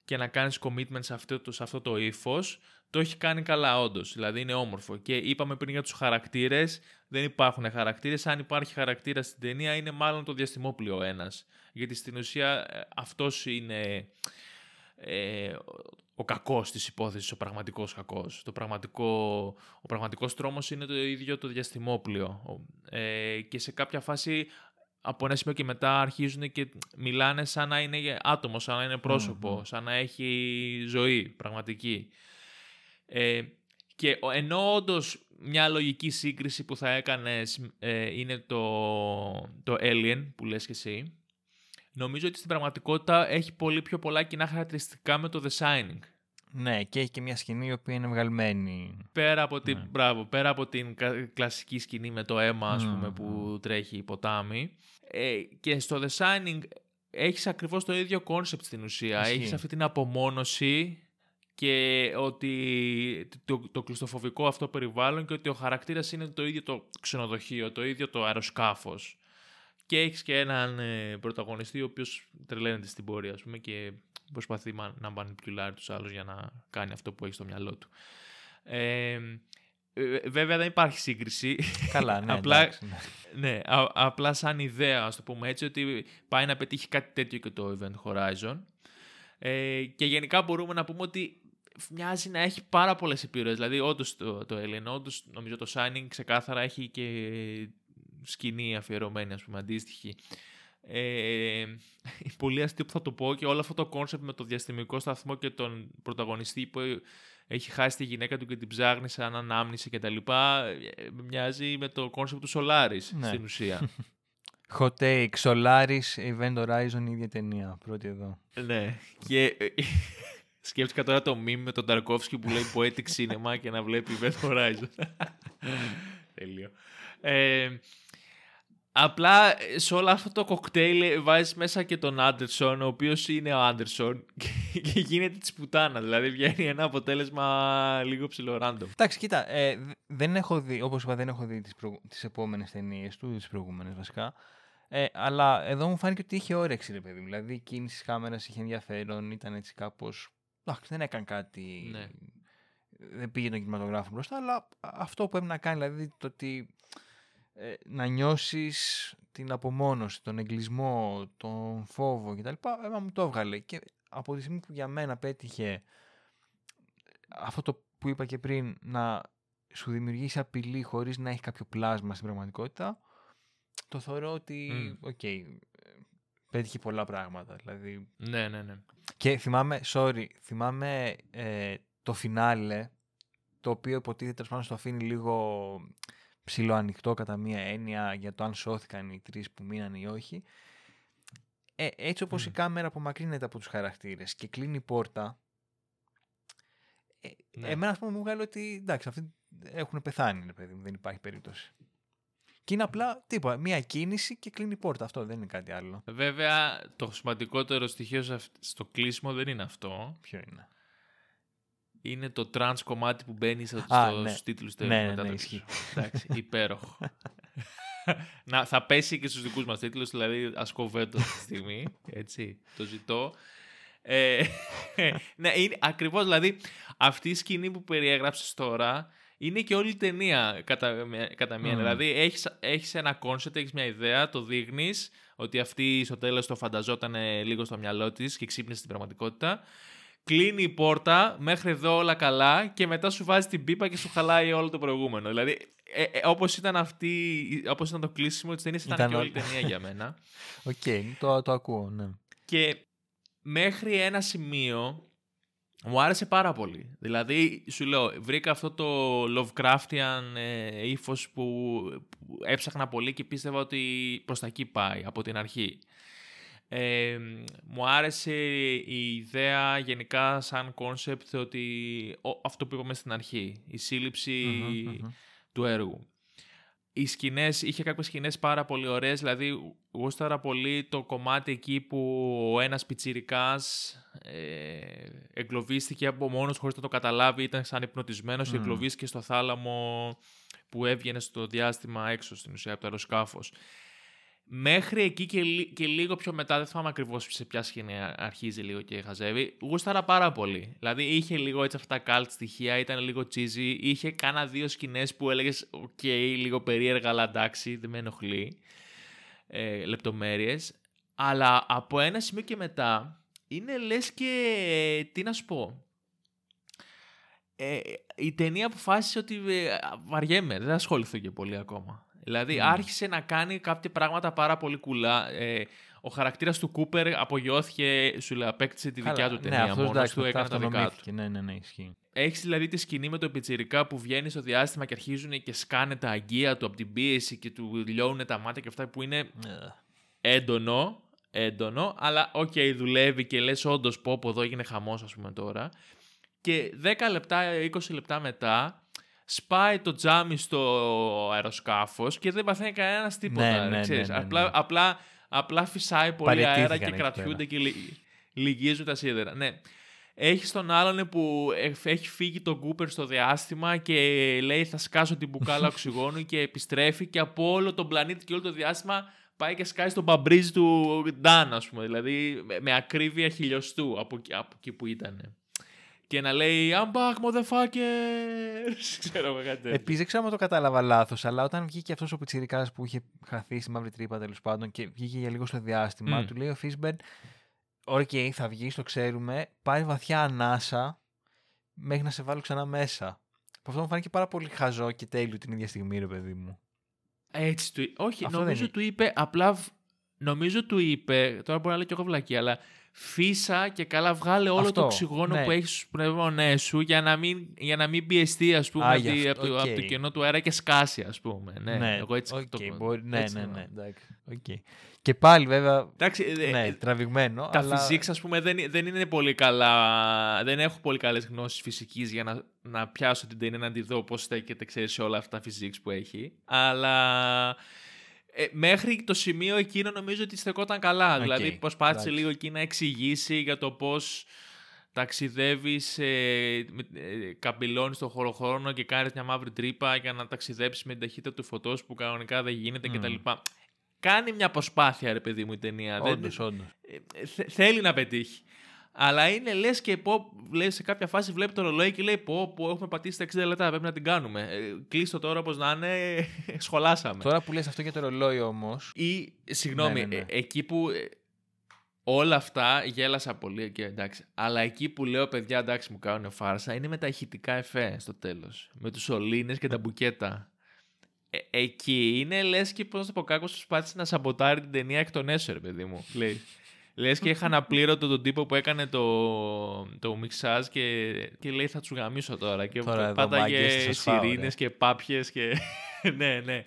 και να κάνεις commitment σε αυτό, σε αυτό το ύφος, το έχει κάνει καλά όντως. Δηλαδή είναι όμορφο. Και είπαμε πριν για τους χαρακτήρες, δεν υπάρχουν χαρακτήρες. Αν υπάρχει χαρακτήρα στην ταινία, είναι μάλλον το διαστημόπλιο ένας. Γιατί στην ουσία ε, αυτός είναι ε, ο κακός της υπόθεσης, ο πραγματικός κακός. Πραγματικό, ο πραγματικός τρόμος είναι το ίδιο το διαστημόπλιο. Ε, και σε κάποια φάση από ένα σημείο και μετά αρχίζουν και μιλάνε σαν να είναι άτομο, σαν να είναι σαν να έχει ζωή πραγματική. Ε, Και ενώ όντως μια λογική σύγκριση που θα έκανες ε, είναι το, το Alien που λες και εσύ, νομίζω ότι στην πραγματικότητα έχει πολύ πιο πολλά κοινά χαρακτηριστικά με το The Shining. Ναι, και έχει και μια σκηνή η οποία είναι βγαλμένη. Πέρα από την, ναι. μπράβο, πέρα από την κλασική σκηνή με το αίμα, ας πούμε, που τρέχει η ποτάμι. Ε, και στο The Shining έχεις ακριβώς το ίδιο κόνσεπτ στην ουσία. Έχει Έχεις αυτή την απομόνωση και ότι το, το κλειστοφοβικό αυτό περιβάλλον και ότι ο χαρακτήρας είναι το ίδιο το ξενοδοχείο, το ίδιο το αεροσκάφος. Και έχεις και έναν ε, πρωταγωνιστή ο οποίος τρελαίνεται στην πορεία ας πούμε, και προσπαθεί να μανιπιουλάρει τους άλλους για να κάνει αυτό που έχει στο μυαλό του. Ε, βέβαια δεν υπάρχει σύγκριση. Καλά, ναι. (laughs) απλά, εντάξει, ναι. ναι α, απλά σαν ιδέα, ας το πούμε έτσι, ότι πάει να πετύχει κάτι τέτοιο και το Event Horizon. Ε, και γενικά μπορούμε να πούμε ότι μοιάζει να έχει πάρα πολλές επιρροές. Δηλαδή, όντως το, το Alien, όντως νομίζω το Shining ξεκάθαρα έχει και σκηνή αφιερωμένη, ας πούμε, αντίστοιχη. Ε, (laughs) πολύ αστείο που θα το πω και όλο αυτό το κόνσεπτ με το διαστημικό σταθμό και τον πρωταγωνιστή που έχει χάσει τη γυναίκα του και την ψάχνει σαν ανάμνηση κτλ. Ε, μοιάζει με το κόνσεπτ του Solaris ναι. στην ουσία. (laughs) Hot take, Solaris, Event Horizon, η ίδια ταινία. Πρώτη εδώ. Ναι. Και ε, Σκέφτηκα τώρα το meme με τον Ταρκόφσκι που λέει Poetic Cinema και να βλέπει Event Horizon. Τέλειο. Ε, απλά σε όλο αυτό το κοκτέιλ βάζεις μέσα και τον Άντερσον, ο οποίος είναι ο Άντερσον και γίνεται της πουτάνα. Δηλαδή βγαίνει ένα αποτέλεσμα λίγο ψηλό random. Εντάξει, κοίτα, ε, δεν έχω δει, όπως είπα, δεν έχω δει τις, προ... τις επόμενες ταινίες του, τις προηγούμενες βασικά. Ε, αλλά εδώ μου φάνηκε ότι είχε όρεξη, ρε παιδί. Δηλαδή η κίνηση τη κάμερας είχε ενδιαφέρον, ήταν έτσι κάπως εντάξει, δεν έκανε κάτι. Ναι. Δεν πήγε τον κινηματογράφο μπροστά, αλλά αυτό που έπρεπε να κάνει, δηλαδή το ότι ε, να νιώσεις την απομόνωση, τον εγκλισμό, τον φόβο κτλ. Εμένα μου το έβγαλε. Και από τη στιγμή που για μένα πέτυχε αυτό το που είπα και πριν, να σου δημιουργήσει απειλή χωρίς να έχει κάποιο πλάσμα στην πραγματικότητα, το θεωρώ ότι, οκ, πέτυχε πολλά πράγματα. Δηλαδή... Ναι, ναι, ναι. Και θυμάμαι, sorry, θυμάμαι ε, το φινάλε, το οποίο υποτίθεται τέλος στο αφήνει λίγο ψιλοανοιχτό κατά μία έννοια για το αν σώθηκαν οι τρεις που μείναν ή όχι. Ε, έτσι όπως η κάμερα απομακρύνεται από τους χαρακτήρες και κλείνει η πόρτα, ε, ναι. εμένα ας πούμε μου βγάλει ότι εντάξει αυτοί έχουν πεθάνει, παιδί μου, δεν υπάρχει περίπτωση. Και είναι απλά τίποτα. Μία κίνηση και κλείνει η πόρτα. Αυτό δεν είναι κάτι άλλο. Βέβαια, το σημαντικότερο στοιχείο στο κλείσιμο δεν είναι αυτό. Ποιο είναι; Είναι το trans κομμάτι που μπαίνει στο, ναι. στους τίτλους ναι, ναι, ναι, ναι, ισχύει. Εντάξει, (laughs) υπέροχο. (laughs) να, θα πέσει και στους δικούς μας τίτλους, δηλαδή ασκοβέτο αυτή τη στιγμή, έτσι, το ζητώ. Ε, (laughs) ναι, είναι, ακριβώς, δηλαδή, αυτή η σκηνή που περιέγραψες τώρα είναι και όλη η ταινία κατά, κατά μία. Δηλαδή έχεις, έχεις ένα κόνσεπτ, έχεις μια ιδέα, το δείχνεις ότι αυτή στο τέλος το φανταζόταν λίγο στο μυαλό της και ξύπνησε στην πραγματικότητα. Κλείνει η πόρτα, μέχρι εδώ όλα καλά και μετά σου βάζει την πίπα και σου χαλάει όλο το προηγούμενο. Δηλαδή, ε, ε, όπως ήταν, αυτή, όπως ήταν το κλείσιμο της ταινίας, ήταν, ήταν και όλη η ταινία για μένα. (laughs) Ok, okay, το, το ακούω, ναι. Και μέχρι ένα σημείο μου άρεσε πάρα πολύ. Δηλαδή, σου λέω, βρήκα αυτό το Lovecraftian ε, ύφος που, που, έψαχνα πολύ και πίστευα ότι προς τα εκεί πάει από την αρχή. Ε, μου άρεσε η ιδέα γενικά σαν κόνσεπτ ότι αυτό που είπαμε στην αρχή, η σύλληψη του έργου οι σκηνές, είχε κάποιες σκηνές πάρα πολύ ωραίες, δηλαδή γούσταρα πολύ το κομμάτι εκεί που ο ένας πιτσιρικάς ε, εγκλωβίστηκε από μόνος χωρίς να το καταλάβει, ήταν σαν υπνοτισμένος mm. και εγκλωβίστηκε στο θάλαμο που έβγαινε στο διάστημα έξω στην ουσία από το αεροσκάφος. Μέχρι εκεί και, και λίγο πιο μετά, δεν θυμάμαι ακριβώς σε ποια σκηνή αρχίζει λίγο και χαζεύει, γούσταρα πάρα πολύ. Δηλαδή είχε λίγο έτσι αυτά τα cult στοιχεία, ήταν λίγο cheesy, είχε κάνα δύο σκηνές που έλεγε οκ, λίγο περίεργα, αλλά εντάξει, δεν με ενοχλεί. Ε, λεπτομέρειες. Αλλά από ένα σημείο και μετά είναι λες και, τι να σου πω, ε, η ταινία αποφάσισε ότι ε, βαριέμαι, δεν ασχοληθώ και πολύ ακόμα. Δηλαδή Mm. άρχισε να κάνει κάποια πράγματα πάρα πολύ κουλά. Ε, ο χαρακτήρας του Κούπερ απογειώθηκε, σου λέει, απέκτησε τη δικιά Καλά, του ναι, ταινία. αυτός, μόνος εντάξει, του μετά έκανε τα δικά του. αυτονομήθηκε. Ναι, ναι, ναι, ισχύει. Έχεις δηλαδή τη σκηνή με το πιτσιρικά που βγαίνει στο διάστημα και αρχίζουν και σκάνε τα αγγεία του από την πίεση και του λιώνουν τα μάτια και αυτά που είναι Ε, έντονο, έντονο, αλλά οκ, δουλεύει και λες όντως πω πω εδώ έγινε χαμός ας πούμε τώρα. Και 10 λεπτά, 20 λεπτά μετά σπάει το τζάμι στο αεροσκάφος και δεν παθαίνει κανένας τίποτα. Ναι, ρε, ναι, ναι, ξέρεις. ναι, ναι. Απλά, απλά, απλά φυσάει πολύ αέρα Παραιτήθηκαν και εκεί κρατιούνται και λυ- λυγίζουν τα σίδερα. Ναι. Έχει τον άλλον που ε, έχει φύγει τον Κούπερ στο διάστημα και λέει θα σκάσω την μπουκάλα (laughs) οξυγόνου και επιστρέφει και από όλο τον πλανήτη και όλο το διάστημα πάει και σκάει στον μπαμπρίζ του Νταν, ας πούμε. Δηλαδή με, με ακρίβεια χιλιοστού από, εκεί- από εκεί που ήταν. Και να λέει I'm back motherfuckers. (laughs) Ξέρω εγώ κάτι τέτοιο. Επίσης, δεν ξέρω αν το κατάλαβα λάθος, αλλά όταν βγήκε αυτός ο πιτσιρικάς που είχε χαθεί στη μαύρη τρύπα τέλος πάντων και βγήκε για λίγο στο διάστημα, Μμ. του λέει ο Φίσμπερν: Οκ, θα βγεις, το ξέρουμε. Πάρε βαθιά ανάσα μέχρι να σε βάλω ξανά μέσα. Που αυτό μου φάνηκε πάρα πολύ χαζό και τέλειο την ίδια στιγμή, ρε παιδί μου. Έτσι του Όχι, Αυτό νομίζω δεν του είπε απλά. Β- Νομίζω του είπε. Τώρα μπορεί να λέω και εγώ βλακεία, αλλά φύσα και καλά βγάλε όλο Αυτό, το οξυγόνο ναι. που έχεις στους πνευμονές σου για να μην, για να μην πιεστεί, ας πούμε, Α, από, γι' τη- αυτό, από το, οκ. από το κενό του αέρα και σκάσει, ας πούμε. Ναι, εγώ έτσι οκ, το μπορεί- ναι, έτσι ναι, το- ναι, εντάξει. οκ. Και πάλι βέβαια. Εντάξει, ε, ναι, ε, τραβηγμένο. τα αλλά... physics, ας πούμε, δεν, δεν είναι πολύ καλά. Δεν έχω πολύ καλές γνώσεις φυσικής για να, να πιάσω την ταινία να τη δω πώς στέκεται, ξέρεις, σε όλα αυτά τα physics που έχει. Αλλά ε, μέχρι το σημείο εκείνο νομίζω ότι στεκόταν καλά. Οκ, δηλαδή προσπάθησε εντάξει. λίγο εκεί να εξηγήσει για το πώς ταξιδεύεις, ε, με- ε, καμπυλώνεις στον χωροχρόνο και κάνεις μια μαύρη τρύπα για να ταξιδέψεις με την ταχύτητα του φωτός που κανονικά δεν γίνεται Μμ. κτλ. Κάνει μια προσπάθεια, ρε παιδί μου, η ταινία. Δεν- Όντως, όντως. ε, θε- θέλει να πετύχει. Αλλά είναι λες και πω, λέει, σε κάποια φάση βλέπει το ρολόι και λέει: Πω, πω έχουμε πατήσει τα 60 λεπτά. Πρέπει να την κάνουμε. Ε, κλείστο τώρα όπως να είναι, (laughs) σχολάσαμε. Τώρα που λες αυτό για το ρολόι όμως, Ή, συγγνώμη, Ναι, ναι, ναι. ε, εκεί που. ε, όλα αυτά γέλασα πολύ και εντάξει. Αλλά εκεί που λέω παιδιά, εντάξει, μου κάνουν φάρσα, είναι με τα ηχητικά εφέ στο τέλος. Με τους σωλήνες και τα μπουκέτα. Ε, εκεί είναι λες και πώς να το πω, κάκο προσπάθησε να σαμποτάρει την ταινία εκ των έσω, ρε παιδί μου. Λέει. Λες και είχαν απλήρωτο τον τύπο που έκανε το, το μιξάζ και, και λέει θα τους γαμίσω τώρα. Και Τώρα εδώ, πάταγε μάγκες, θα σας φάω, ρε. σιρήνες και πάπιες και. (laughs) ναι, ναι.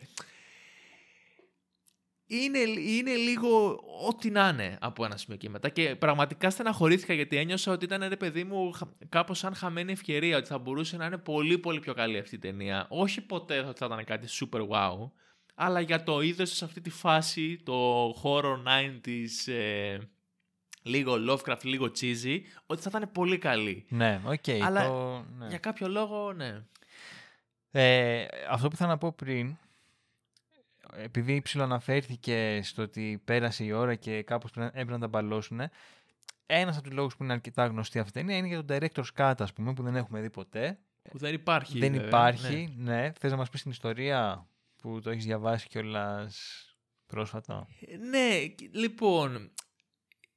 Είναι, είναι λίγο ό,τι να είναι από ένα σημείο και μετά. Και πραγματικά στεναχωρήθηκα γιατί ένιωσα ότι ήταν ρε παιδί μου κάπως σαν χαμένη ευκαιρία. Ότι θα μπορούσε να είναι πολύ πολύ πιο καλή αυτή η ταινία. Όχι ποτέ ότι θα ήταν κάτι super wow. Αλλά για το είδος σε αυτή τη φάση, το horror 90s, ε, λίγο Lovecraft, λίγο cheesy, ότι θα ήταν πολύ καλή. ναι, οκ. Αλλά το, ναι. Για κάποιο λόγο, ναι. Ε, αυτό που θέλω να πω πριν, επειδή ψιλοαναφέρθηκε στο ότι πέρασε η ώρα και κάπως πρέπει- έπρεπε να τα μπαλώσουν, ένας από τους λόγους που είναι αρκετά γνωστή αυτή η ταινία είναι για τον director's cut, ας πούμε, που δεν έχουμε δει ποτέ. Που δεν υπάρχει. δεν βέβαια, υπάρχει, ναι. ναι. Θες να μας πεις την ιστορία που το έχεις διαβάσει κιόλας πρόσφατα; Ε, Ναι, κ- λοιπόν,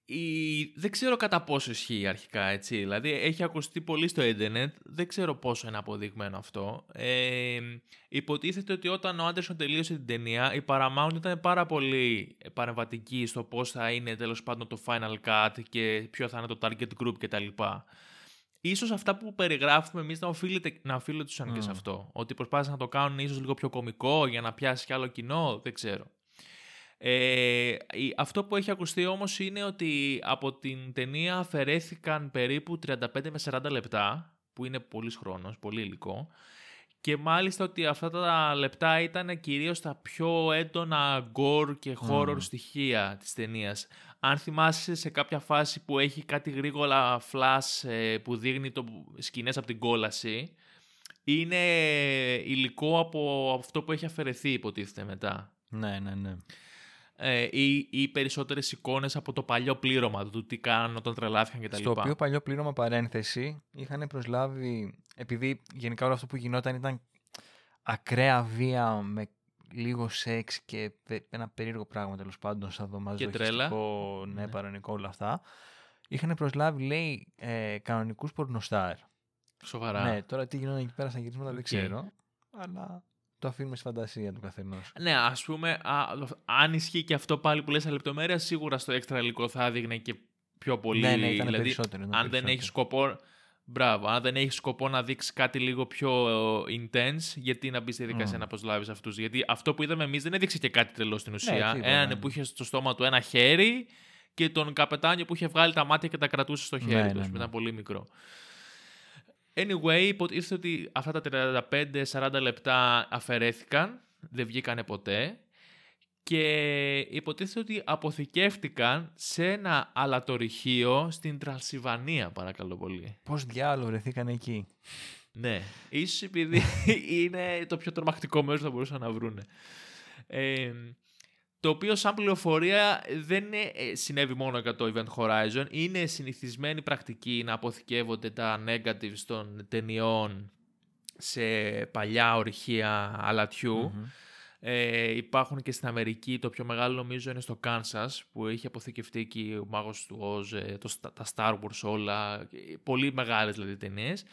η... δεν ξέρω κατά πόσο ισχύει αρχικά, έτσι. Δηλαδή, έχει ακουστεί πολύ στο ίντερνετ, δεν ξέρω πόσο είναι αποδειγμένο αυτό. Ε, υποτίθεται ότι όταν ο Άντερσον τελείωσε την ταινία, η Paramount ήταν πάρα πολύ παρεμβατική στο πώς θα είναι τέλος πάντων το Final Cut και ποιο θα είναι το target group κτλ. Ίσως αυτά που περιγράφουμε εμείς να, οφείλεται, να οφείλονταν και σε Μμ. αυτό. Ότι προσπάθησαν να το κάνουν ίσως λίγο πιο κωμικό για να πιάσει κι άλλο κοινό, δεν ξέρω. Ε, η- αυτό που έχει ακουστεί όμως είναι ότι από την ταινία αφαιρέθηκαν περίπου 35 με 40 λεπτά, που είναι πολύς χρόνος, πολύ υλικό, και μάλιστα ότι αυτά τα λεπτά ήταν κυρίως τα πιο έντονα gore και horror Μμμ. στοιχεία της ταινίας. Αν θυμάσαι σε κάποια φάση που έχει κάτι γρήγορα flash ε, που δείχνει το σκηνές από την κόλαση, είναι υλικό από αυτό που έχει αφαιρεθεί υποτίθεται μετά Ναι, ναι, ναι. Ε, ή, ή περισσότερες εικόνες από το παλιό πλήρωμα του τι κάνουν όταν τρελάθηκαν κτλ. Στο οποίο παλιό πλήρωμα παρένθεση είχαν προσλάβει, επειδή γενικά όλο αυτό που γινόταν ήταν ακραία βία με λίγο σεξ και πε- ένα περίεργο πράγμα τέλος πάντων σαν σαδομαζοχιστικό, ναι, Ναι. παρανοϊκό όλα αυτά. Είχαν προσλάβει, λέει, ε, κανονικούς πορνοστάρ. Σοβαρά. Ναι, τώρα τι γινόταν εκεί πέρα στα γυρίσματα δεν Οκ. ξέρω, αλλά το αφήνουμε στη φαντασία του καθενός. Ναι, ας πούμε, α, αν ισχύει και αυτό πάλι που λες λεπτομέρεια, σίγουρα στο έξτρα υλικό θα έδειχνε και πιο πολύ. Ναι, ναι, ήταν δηλαδή, περισσότερο. ήταν αν δεν περισσότερο. έχει σκοπό. Μπράβο. Αν δεν έχεις σκοπό να δείξεις κάτι λίγο πιο ε, intense, γιατί να μπεις στη διαδικασία Μμ. να προσλάβει αυτούς. Γιατί αυτό που είδαμε εμείς δεν έδειξε και κάτι τρελό στην ουσία. τίποτα, Έναν ναι. που είχε στο στόμα του ένα χέρι και τον καπετάνιο που είχε βγάλει τα μάτια και τα κρατούσε στο χέρι Ναι, του. ναι, ναι. Ήταν πολύ μικρό. Anyway, υποτίθεται ότι αυτά τα 35-40 λεπτά αφαιρέθηκαν, δεν βγήκανε ποτέ και υποτίθεται ότι αποθηκεύτηκαν σε ένα αλατορυχείο στην Τρανσιβανία, παρακαλώ πολύ. Πώς διάλογο βρεθήκαν εκεί; Ναι, ίσως επειδή (laughs) είναι το πιο τρομακτικό μέρος που θα μπορούσαν να βρούνε. Ε, το οποίο σαν πληροφορία δεν είναι, ε, συνέβη μόνο για το Event Horizon. Είναι συνηθισμένη πρακτική να αποθηκεύονται τα negatives των ταινιών σε παλιά ορυχεία αλατιού. Μμμ. Ε, υπάρχουν και στην Αμερική, το πιο μεγάλο νομίζω είναι στο Κάνσας, που έχει αποθηκευτεί εκεί ο Μάγος του Οζ, ε, το, Στα- τα Star Wars όλα, ε, πολύ μεγάλες δηλαδή ταινίες.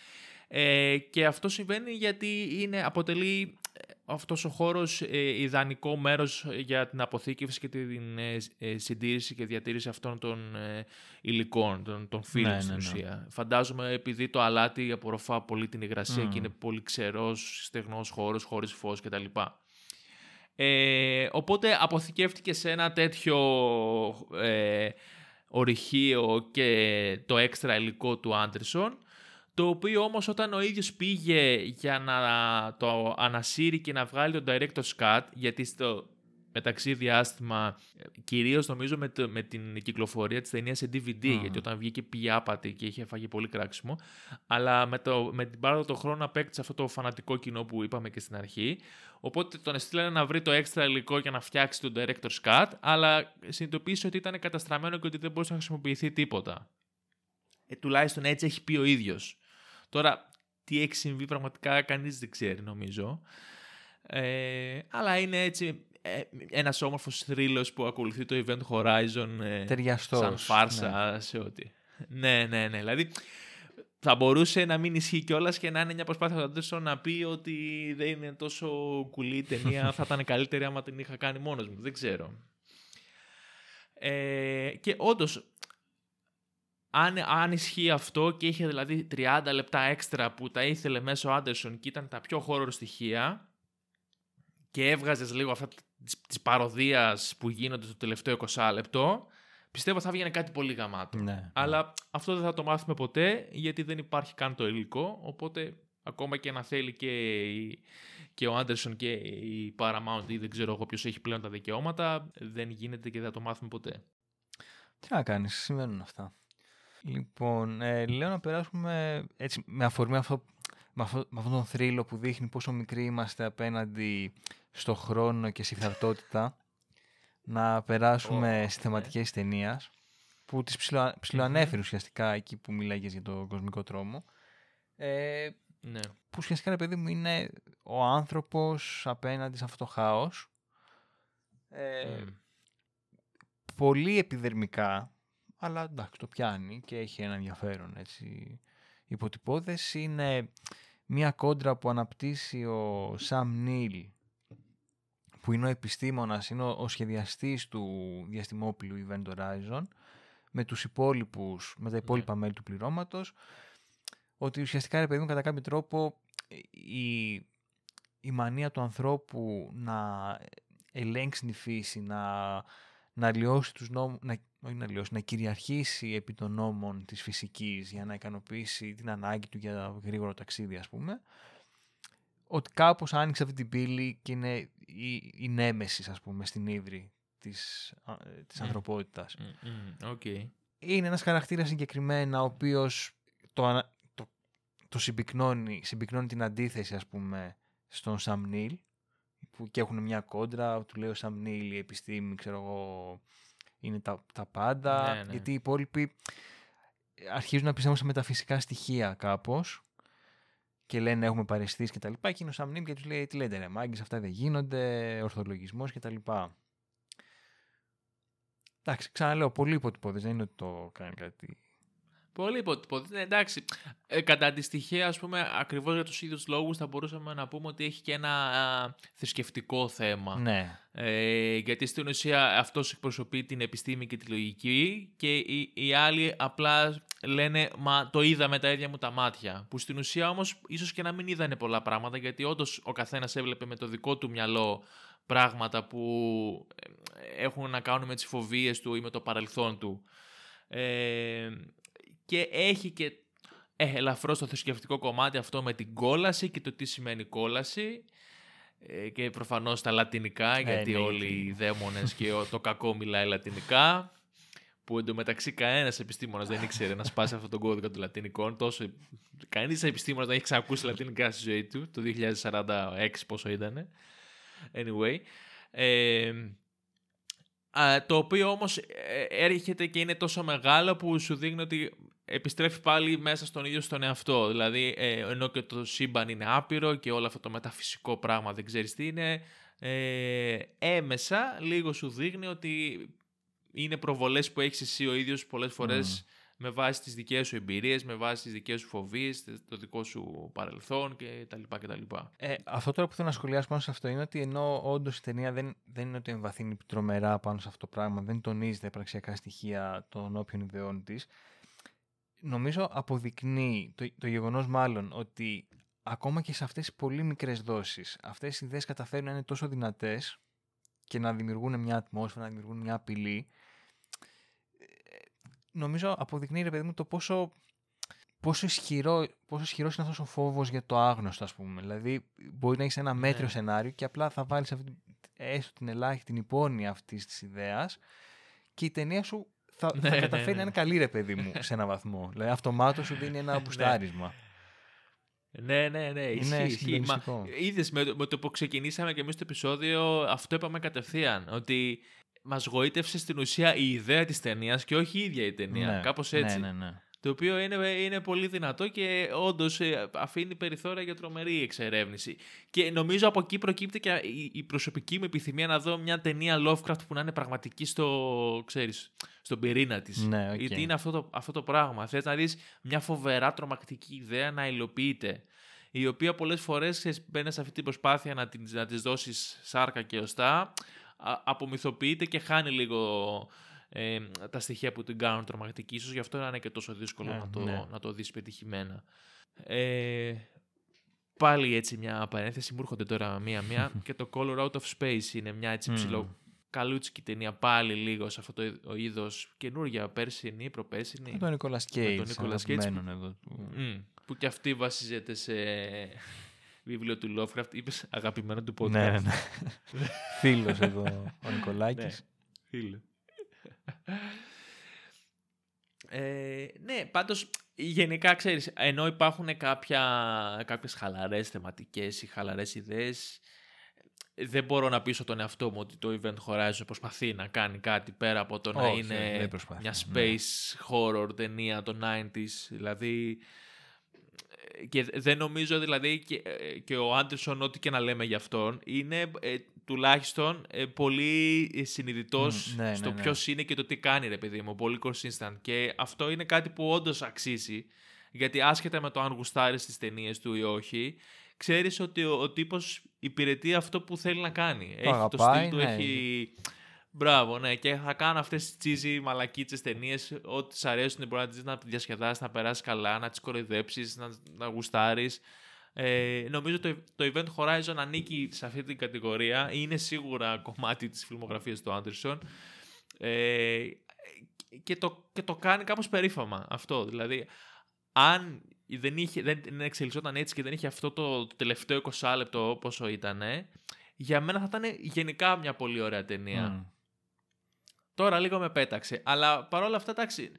Ε, και αυτό συμβαίνει γιατί είναι, αποτελεί ε, αυτός ο χώρος ε, ιδανικό μέρος για την αποθήκευση και την ε, σ- ε, συντήρηση και διατήρηση αυτών των ε, υλικών, των, των φίλων Ναι, στην ναι, ναι. ουσία. Φαντάζομαι επειδή το αλάτι απορροφά πολύ την υγρασία Μμμ. και είναι πολύ ξερός, στεγνός χώρος, χωρίς φως κτλ. Ε, οπότε αποθηκεύτηκε σε ένα τέτοιο ε, ορυχείο και το έξτρα υλικό του Άντερσον, το οποίο όμως όταν ο ίδιος πήγε για να το ανασύρει και να βγάλει το director's cut, γιατί στο μεταξύ διάστημα, ε, κυρίως νομίζω με, το- με την κυκλοφορία της ταινίας σε DVD, Μμμ. γιατί όταν βγήκε πήγε άπατη και είχε φάγει πολύ κράξιμο, αλλά με, το, με την πάροδο των χρόνων απέκτησε αυτό το φανατικό κοινό που είπαμε και στην αρχή, οπότε τον στείλανε να βρει το έξτρα υλικό για να φτιάξει τον director's cut, αλλά συνειδητοποίησε ότι ήταν καταστραμμένο και ότι δεν μπορούσε να χρησιμοποιηθεί τίποτα. Ε, τουλάχιστον έτσι έχει πει ο ίδιος. Τώρα, τι έχει συμβεί πραγματικά κανείς δεν ξέρει νομίζω. Ε, αλλά είναι έτσι ε, ένας όμορφος θρύλος που ακολουθεί το Event Horizon ε, Ταιριαστός, σαν φάρσα σε ό,τι. Ναι, ναι, ναι. Δηλαδή θα μπορούσε να μην ισχύει κιόλας και να είναι μια προσπάθεια του Άντερσον να πει ότι δεν είναι τόσο κουλή η ταινία. θα ήταν καλύτερη άμα την είχα κάνει μόνος μου. Δεν ξέρω. Ε, και όντως, αν, αν ισχύει αυτό και είχε δηλαδή 30 λεπτά έξτρα που τα ήθελε μέσω Άντερσον και ήταν τα πιο horror στοιχεία και έβγαζες λίγο αυτά της, της παροδίας που γίνονται στο τελευταίο 20 λεπτό, πιστεύω θα βγαίνει κάτι πολύ γαμάτο. Ναι. Αλλά αυτό δεν θα το μάθουμε ποτέ γιατί δεν υπάρχει καν το υλικό. Οπότε ακόμα και να θέλει και, η- και ο Άντερσον και η Paramount ή δεν ξέρω εγώ ποιος έχει πλέον τα δικαιώματα, δεν γίνεται και δεν θα το μάθουμε ποτέ. Τι να κάνεις, συμβαίνουν αυτά. Λοιπόν, ε, λέω να περάσουμε έτσι με αφορμή αυτό, με, αυτό, με αυτόν τον θρύλο που δείχνει πόσο μικροί είμαστε απέναντι στο χρόνο και στη φθαρτότητα να περάσουμε Ω, στις θεματικές ταινίας που τις ψιλο, ψιλοανέφερε ουσιαστικά εκεί που μιλάγες για τον κοσμικό τρόμο. Ε, Ναι. που ουσιαστικά, ρε παιδί μου, είναι ο άνθρωπος απέναντι σε αυτό το χάος. Ε, Μμ. πολύ επιδερμικά, αλλά εντάξει, το πιάνει και έχει ένα ενδιαφέρον έτσι, υποτυπώδες. Είναι μια κόντρα που αναπτύσσει ο Σαμ Νίλ, που είναι ο επιστήμονας, είναι ο, ο σχεδιαστής του διαστημόπλου Event Horizon, με τους υπόλοιπους, με τα υπόλοιπα μέλη του πληρώματος, ότι ουσιαστικά, ρε παιδί μου, κατά κάποιο τρόπο η, η μανία του ανθρώπου να ελέγξει τη φύση, να, να αλλοιώσει τους νόμους, να, όχι να αλλοιώσει, να κυριαρχήσει επί των νόμων της φυσικής για να ικανοποιήσει την ανάγκη του για γρήγορο ταξίδι, ας πούμε, ότι κάπως άνοιξε αυτή την πύλη και είναι η, η νέμεσις, ας πούμε, στην ύβρι της, α, ε, της Μμ. ανθρωπότητας Μμ, μμ, Οκ. είναι ένας χαρακτήρας συγκεκριμένα ο οποίος το, ανα- το, το συμπυκνώνει, συμπυκνώνει την αντίθεση ας πούμε στον Σαμ Νίλ που και έχουν μια κόντρα, του λέει ο Σαμ Νίλ η επιστήμη ξέρω εγώ είναι τα, τα πάντα Ναι, ναι. γιατί οι υπόλοιποι αρχίζουν να πιστεύουν σε μεταφυσικά στοιχεία κάπως και λένε έχουμε παρεστήσεις και τα λοιπά και είναι ο Σαμ Νίλ και τους λέει τι λέτε ρε μάγκες αυτά δεν γίνονται ορθολογισμός και τα λοιπά Εντάξει, ξαναλέω, πολύ υποτυπώδες, δεν είναι ότι το κάνει κάτι Πολύ υποτυπώδη. Ναι, εντάξει. Ε, κατά αντιστοιχεία, ας πούμε, ακριβώς για τους ίδιους λόγους θα μπορούσαμε να πούμε ότι έχει και ένα α, θρησκευτικό θέμα. Ναι. Ε, γιατί στην ουσία αυτός εκπροσωπεί την επιστήμη και τη λογική και οι, οι άλλοι απλά λένε «Μα το είδα με τα ίδια μου τα μάτια». Που στην ουσία όμως ίσως και να μην είδανε πολλά πράγματα γιατί όντως ο καθένας έβλεπε με το δικό του μυαλό πράγματα που ε, έχουν να κάνουν με τις φοβίες του ή με το παρελθόν του. Ε, και έχει και ε, ελαφρώς το θρησκευτικό κομμάτι αυτό με την κόλαση και το τι σημαίνει κόλαση ε, και προφανώς τα λατινικά Ε, γιατί ναι, όλοι γιατί- οι δαίμονες και ο- το κακό μιλάει λατινικά που εντωμεταξύ κανένας επιστήμονας δεν ήξερε να σπάσει αυτόν τον κώδικα των λατινικών τόσο κανείς επιστήμονας δεν έχει ξανακούσει λατινικά στη ζωή του το 2046 πόσο ήταν anyway ε, Α, το οποίο όμως ε, έρχεται και είναι τόσο μεγάλο που σου δείχνει ότι επιστρέφει πάλι μέσα στον ίδιο στον εαυτό. Δηλαδή, ε, ενώ και το σύμπαν είναι άπειρο και όλο αυτό το μεταφυσικό πράγμα δεν ξέρεις τι είναι, ε, έμεσα λίγο σου δείχνει ότι είναι προβολές που έχεις εσύ ο ίδιος πολλές φορές με βάση τις δικές σου εμπειρίες, με βάση τις δικές σου φοβίες, το δικό σου παρελθόν κτλ. κτλ. Ε, αυτό τώρα που θέλω να σχολιάσω πάνω σε αυτό είναι ότι ενώ όντως η ταινία δεν, δεν είναι ότι εμβαθύνει τρομερά πάνω σε αυτό το πράγμα, δεν τονίζει τα υπαρξιακά στοιχεία των όποιων ιδεών της, νομίζω αποδεικνύει το, το γεγονός μάλλον ότι ακόμα και σε αυτές τις πολύ μικρές δόσεις αυτές οι ιδέες καταφέρουν να είναι τόσο δυνατές και να δημιουργούν μια ατμόσφαιρα, να δημιουργούν μια απειλή ε, νομίζω αποδεικνύει ρε παιδί μου το πόσο πόσο, ισχυρό, πόσο ισχυρός είναι αυτός ο φόβος για το άγνωστο ας πούμε. Δηλαδή μπορεί να έχεις ένα μέτριο Ναι. σενάριο και απλά θα βάλεις αυτή, έστω την ελάχιστη, την υπόνοια αυτής της ιδέας και η ταινία σου θα, Ναι, θα ναι, καταφέρει ναι. να είναι καλή ρε παιδί μου σε έναν βαθμό. Δηλαδή αυτομάτως σου δίνει ένα μπουστάρισμα. Ναι, ναι, ναι. Ισχύει, Είναι ισχύει. Μα, συγκλονιστικό. είδες, με, το- με το που ξεκινήσαμε και εμείς το επεισόδιο, αυτό είπαμε κατευθείαν. Ότι μας γοήτευσε στην ουσία η ιδέα της ταινίας και όχι η ίδια η ταινία. Ναι, Κάπως έτσι. Ναι, ναι, ναι. Το οποίο είναι, είναι πολύ δυνατό και όντως αφήνει περιθώρια για τρομερή εξερεύνηση. Και νομίζω από εκεί προκύπτει και η, η προσωπική μου επιθυμία να δω μια ταινία Lovecraft που να είναι πραγματική στο, ξέρεις, στον πυρήνα της. Ναι, οκ. Γιατί είναι αυτό το, αυτό το πράγμα. Θες να δεις μια φοβερά τρομακτική ιδέα να υλοποιείται. Η οποία πολλές φορές ξέρεις, μπαίνεις σε αυτή την προσπάθεια να, την, να της δώσεις σάρκα και οστά, α- απομυθοποιείται και χάνει λίγο ε, τα στοιχεία που την κάνουν τρομακτική. Ίσως γι' αυτό να είναι και τόσο δύσκολο Ε, να, το, ναι. να το δεις πετυχημένα. Ε, πάλι έτσι μια παρένθεση, μου έρχονται τώρα μία-μία (laughs) και το Color Out of Space είναι μια έτσι Μμμ. ψηλό καλούτσικη ταινία πάλι λίγο σε αυτό το είδος καινούργια πέρσινη, προπέρσινη. Με τον Νικόλα Κέιτ. τον Nicolas Cage. εδώ. του- Μμ, που και αυτή βασίζεται σε (laughs) βιβλίο του Lovecraft. Είπες αγαπημένο του podcast. Ναι, ναι, ναι. (laughs) Φίλος εδώ ο Νικολάκης. Ναι. Φίλε. Ε, ναι, πάντως γενικά ξέρεις, ενώ υπάρχουν κάποια, κάποιες χαλαρές θεματικές ή χαλαρές ιδέες, δεν μπορώ να πείσω τον εαυτό μου ότι το Event Horizon προσπαθεί να κάνει κάτι πέρα από το να Όχι, είναι δεν προσπαθεί, μια ναι. space horror ταινία των 90s. Δηλαδή, ε, και δεν νομίζω δηλαδή και, ε, και ο Άντερσον ό,τι και να λέμε για αυτόν είναι ε, τουλάχιστον ε, πολύ ε, συνειδητός Μμ, ναι, στο ναι, ναι. ποιος είναι και το τι κάνει ρε παιδί μου, πολύ consistent και αυτό είναι κάτι που όντως αξίζει γιατί άσχετα με το αν γουστάρεις τις ταινίες του ή όχι ξέρεις ότι ο, ο τύπος υπηρετεί αυτό που θέλει να κάνει. έχει το αγαπάει, στυλ του, ναι. έχει... Μπράβο, ναι, και θα κάνω αυτές τις cheesy μαλακίτσες ταινίες, ό,τι σ' αρέσουν μπορεί να τις δεις, να διασκεδάσεις, να περάσεις καλά, να τις κοροϊδέψεις, να, να γουστάρεις. Ε, νομίζω το, το Event Horizon ανήκει σε αυτή την κατηγορία, είναι σίγουρα κομμάτι της φιλμογραφίας του Anderson ε, και, το, και το κάνει κάπως περίφημα αυτό. Δηλαδή, αν δεν, είχε, δεν δεν εξελισσόταν έτσι και δεν είχε αυτό το, το τελευταίο 20 λεπτό πόσο ήταν, για μένα θα ήταν γενικά μια πολύ ωραία ταινία. Μμ. Τώρα λίγο με πέταξε. Αλλά παρόλα αυτά, εντάξει.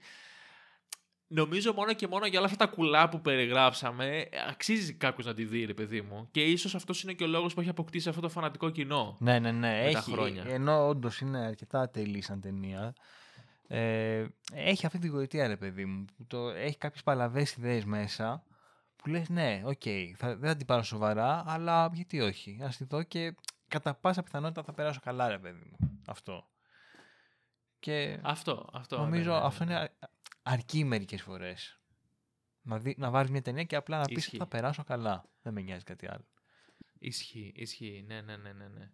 Νομίζω μόνο και μόνο για όλα αυτά τα κουλά που περιγράψαμε, αξίζει κάποιος να τη δει, ρε παιδί μου. Και ίσως αυτός είναι και ο λόγος που έχει αποκτήσει αυτό το φανατικό κοινό. Ναι, ναι, ναι. τα Έχει, χρόνια. Ενώ όντως είναι αρκετά ατελή σαν ταινία. Ε, έχει αυτή τη γοητεία, ρε παιδί μου. Που το, έχει κάποιες παλαβές ιδέες μέσα που λες ναι, οκ, θα, δεν θα την πάρω σοβαρά, αλλά γιατί όχι. Ας τη δω και κατά πάσα πιθανότητα θα περάσω καλά, ρε παιδί μου. Αυτό. Και Αυτό, αυτό. νομίζω ναι, ναι, ναι, αυτό ναι. είναι α- αρκεί μερικές φορές. Να, δει, να βάλει μια ταινία και απλά να πεις Ισχύει. θα περάσω καλά. Δεν με νοιάζει κάτι άλλο. Ισχύει, ισχύει. Ναι, ναι, ναι, ναι, ναι.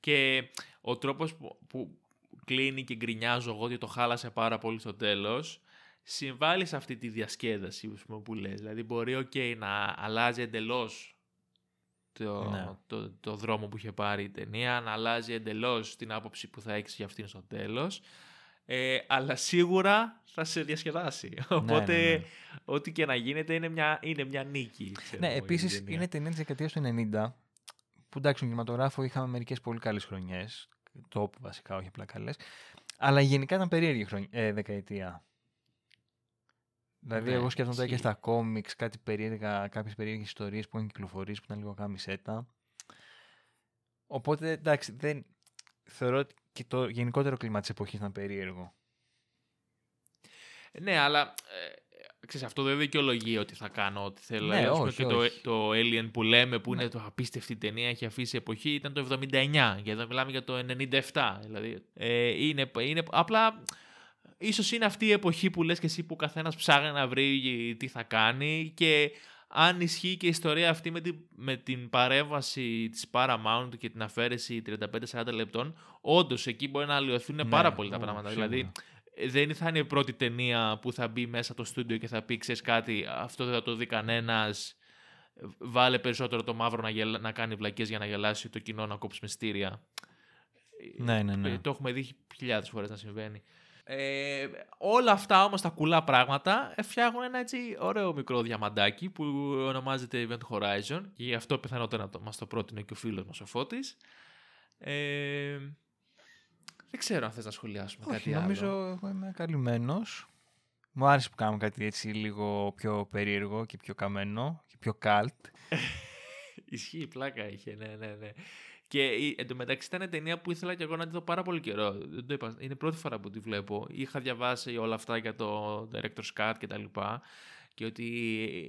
Και ο τρόπος που, που κλείνει και γκρινιάζω εγώ ότι το χάλασε πάρα πολύ στο τέλος, συμβάλλει σε αυτή τη διασκέδαση ας πούμε, που λες. Δηλαδή μπορεί okay, να αλλάζει εντελώς το, Ναι. το, το δρόμο που είχε πάρει η ταινία, να αλλάζει εντελώς την άποψη που θα έχεις για αυτήν στο τέλος, ε, αλλά σίγουρα θα σε διασκεδάσει. (laughs) Οπότε ναι, ναι. ό,τι και να γίνεται είναι μια, είναι μια νίκη. ξέρω Ναι, εγώ, για την επίσης ταινία. είναι ταινία της δεκαετίας του 90. Που εντάξει, στον κινηματογράφο είχαμε μερικές πολύ καλές χρονιές. Top βασικά, όχι απλά καλές. Αλλά γενικά ήταν περίεργη χρονιά, ε, δεκαετία. Δηλαδή, Ναι, εγώ σκέφτομαι τώρα και ισχύει. στα κόμιξ κάτι περίεργα, κάποιες περίεργες ιστορίες που έχουν κυκλοφορήσει που ήταν λίγο κάμισέτα. Οπότε, εντάξει, δεν... θεωρώ ότι και το γενικότερο κλίμα της εποχής ήταν περίεργο. Ναι, αλλά ε, ξέρεις, αυτό δεν δικαιολογεί ότι θα κάνω ό,τι θέλω. Ναι, Ε, ας πούμε, όχι, και το, όχι. το Alien που λέμε που είναι το απίστευτη ταινία, έχει αφήσει εποχή, ήταν το 79 και εδώ μιλάμε για το 97. Δηλαδή, ε, είναι, είναι, απλά ίσως είναι αυτή η εποχή που λες και εσύ που ο καθένας ψάχνει να βρει τι θα κάνει και αν ισχύει και η ιστορία αυτή με την, με την παρέμβαση της Paramount και την αφαίρεση 35-40 λεπτών, όντως εκεί μπορεί να αλλοιωθούν Ναι, πάρα πολύ τα ου, πράγματα. σίγουρα. Δηλαδή, ε, δεν θα είναι η πρώτη ταινία που θα μπει μέσα το στούντιο και θα πει, ξέρεις κάτι, αυτό δεν θα το δει κανένας. Βάλε περισσότερο το μαύρο να, γελα... να κάνει βλακές για να γελάσει το κοινό να κόψει μυστήρια. Ναι, ναι, ναι. Ε, Το έχουμε δει χιλιάδες φορές να συμβαίνει. Ε, όλα αυτά όμως τα κουλά πράγματα ε, φτιάχνουν ένα έτσι ωραίο μικρό διαμαντάκι που ονομάζεται Event Horizon και γι' αυτό πιθανότερα το, μας το πρότεινε και ο φίλος μας ο Φώτης. Ε, δεν ξέρω αν θες να σχολιάσουμε Όχι, κάτι νομίζω άλλο. εγώ είμαι καλυμμένος. Μου άρεσε που κάνουμε κάτι έτσι λίγο πιο περίεργο και πιο καμένο και πιο καλτ. (laughs) Ισχύει, πλάκα είχε, ναι, ναι, ναι. Και η- εντωμεταξύ ήταν ταινία που ήθελα και εγώ να τη δω πάρα πολύ καιρό. Δεν το είπα, είναι η πρώτη φορά που τη βλέπω. Είχα διαβάσει όλα αυτά για το Director's Cut και τα λοιπά και ότι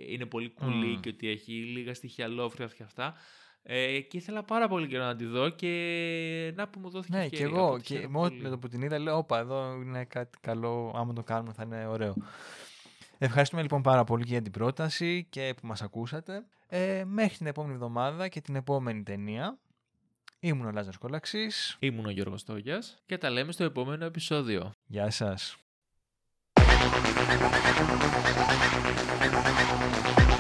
είναι πολύ κουλή Μμμ. και ότι έχει λίγα στοιχεία λόφρια και αυτά. Ε, και ήθελα πάρα πολύ καιρό να τη δω και να που μου δόθηκε Ναι, και ευκαιρία, εγώ. οπότε Και χαίρομαι μόνο πολύ. με το που την είδα λέω, όπα, εδώ είναι κάτι καλό, άμα το κάνουμε θα είναι ωραίο. Ευχαριστούμε λοιπόν πάρα πολύ και για την πρόταση και που μας ακούσατε. Ε, μέχρι την επόμενη εβδομάδα και την επόμενη ταινία. Ήμουν ο Λάζαρος Κολαξής. Ήμουν ο Γιώργος Τόγιας και τα λέμε στο επόμενο επεισόδιο. Γεια σας. Thank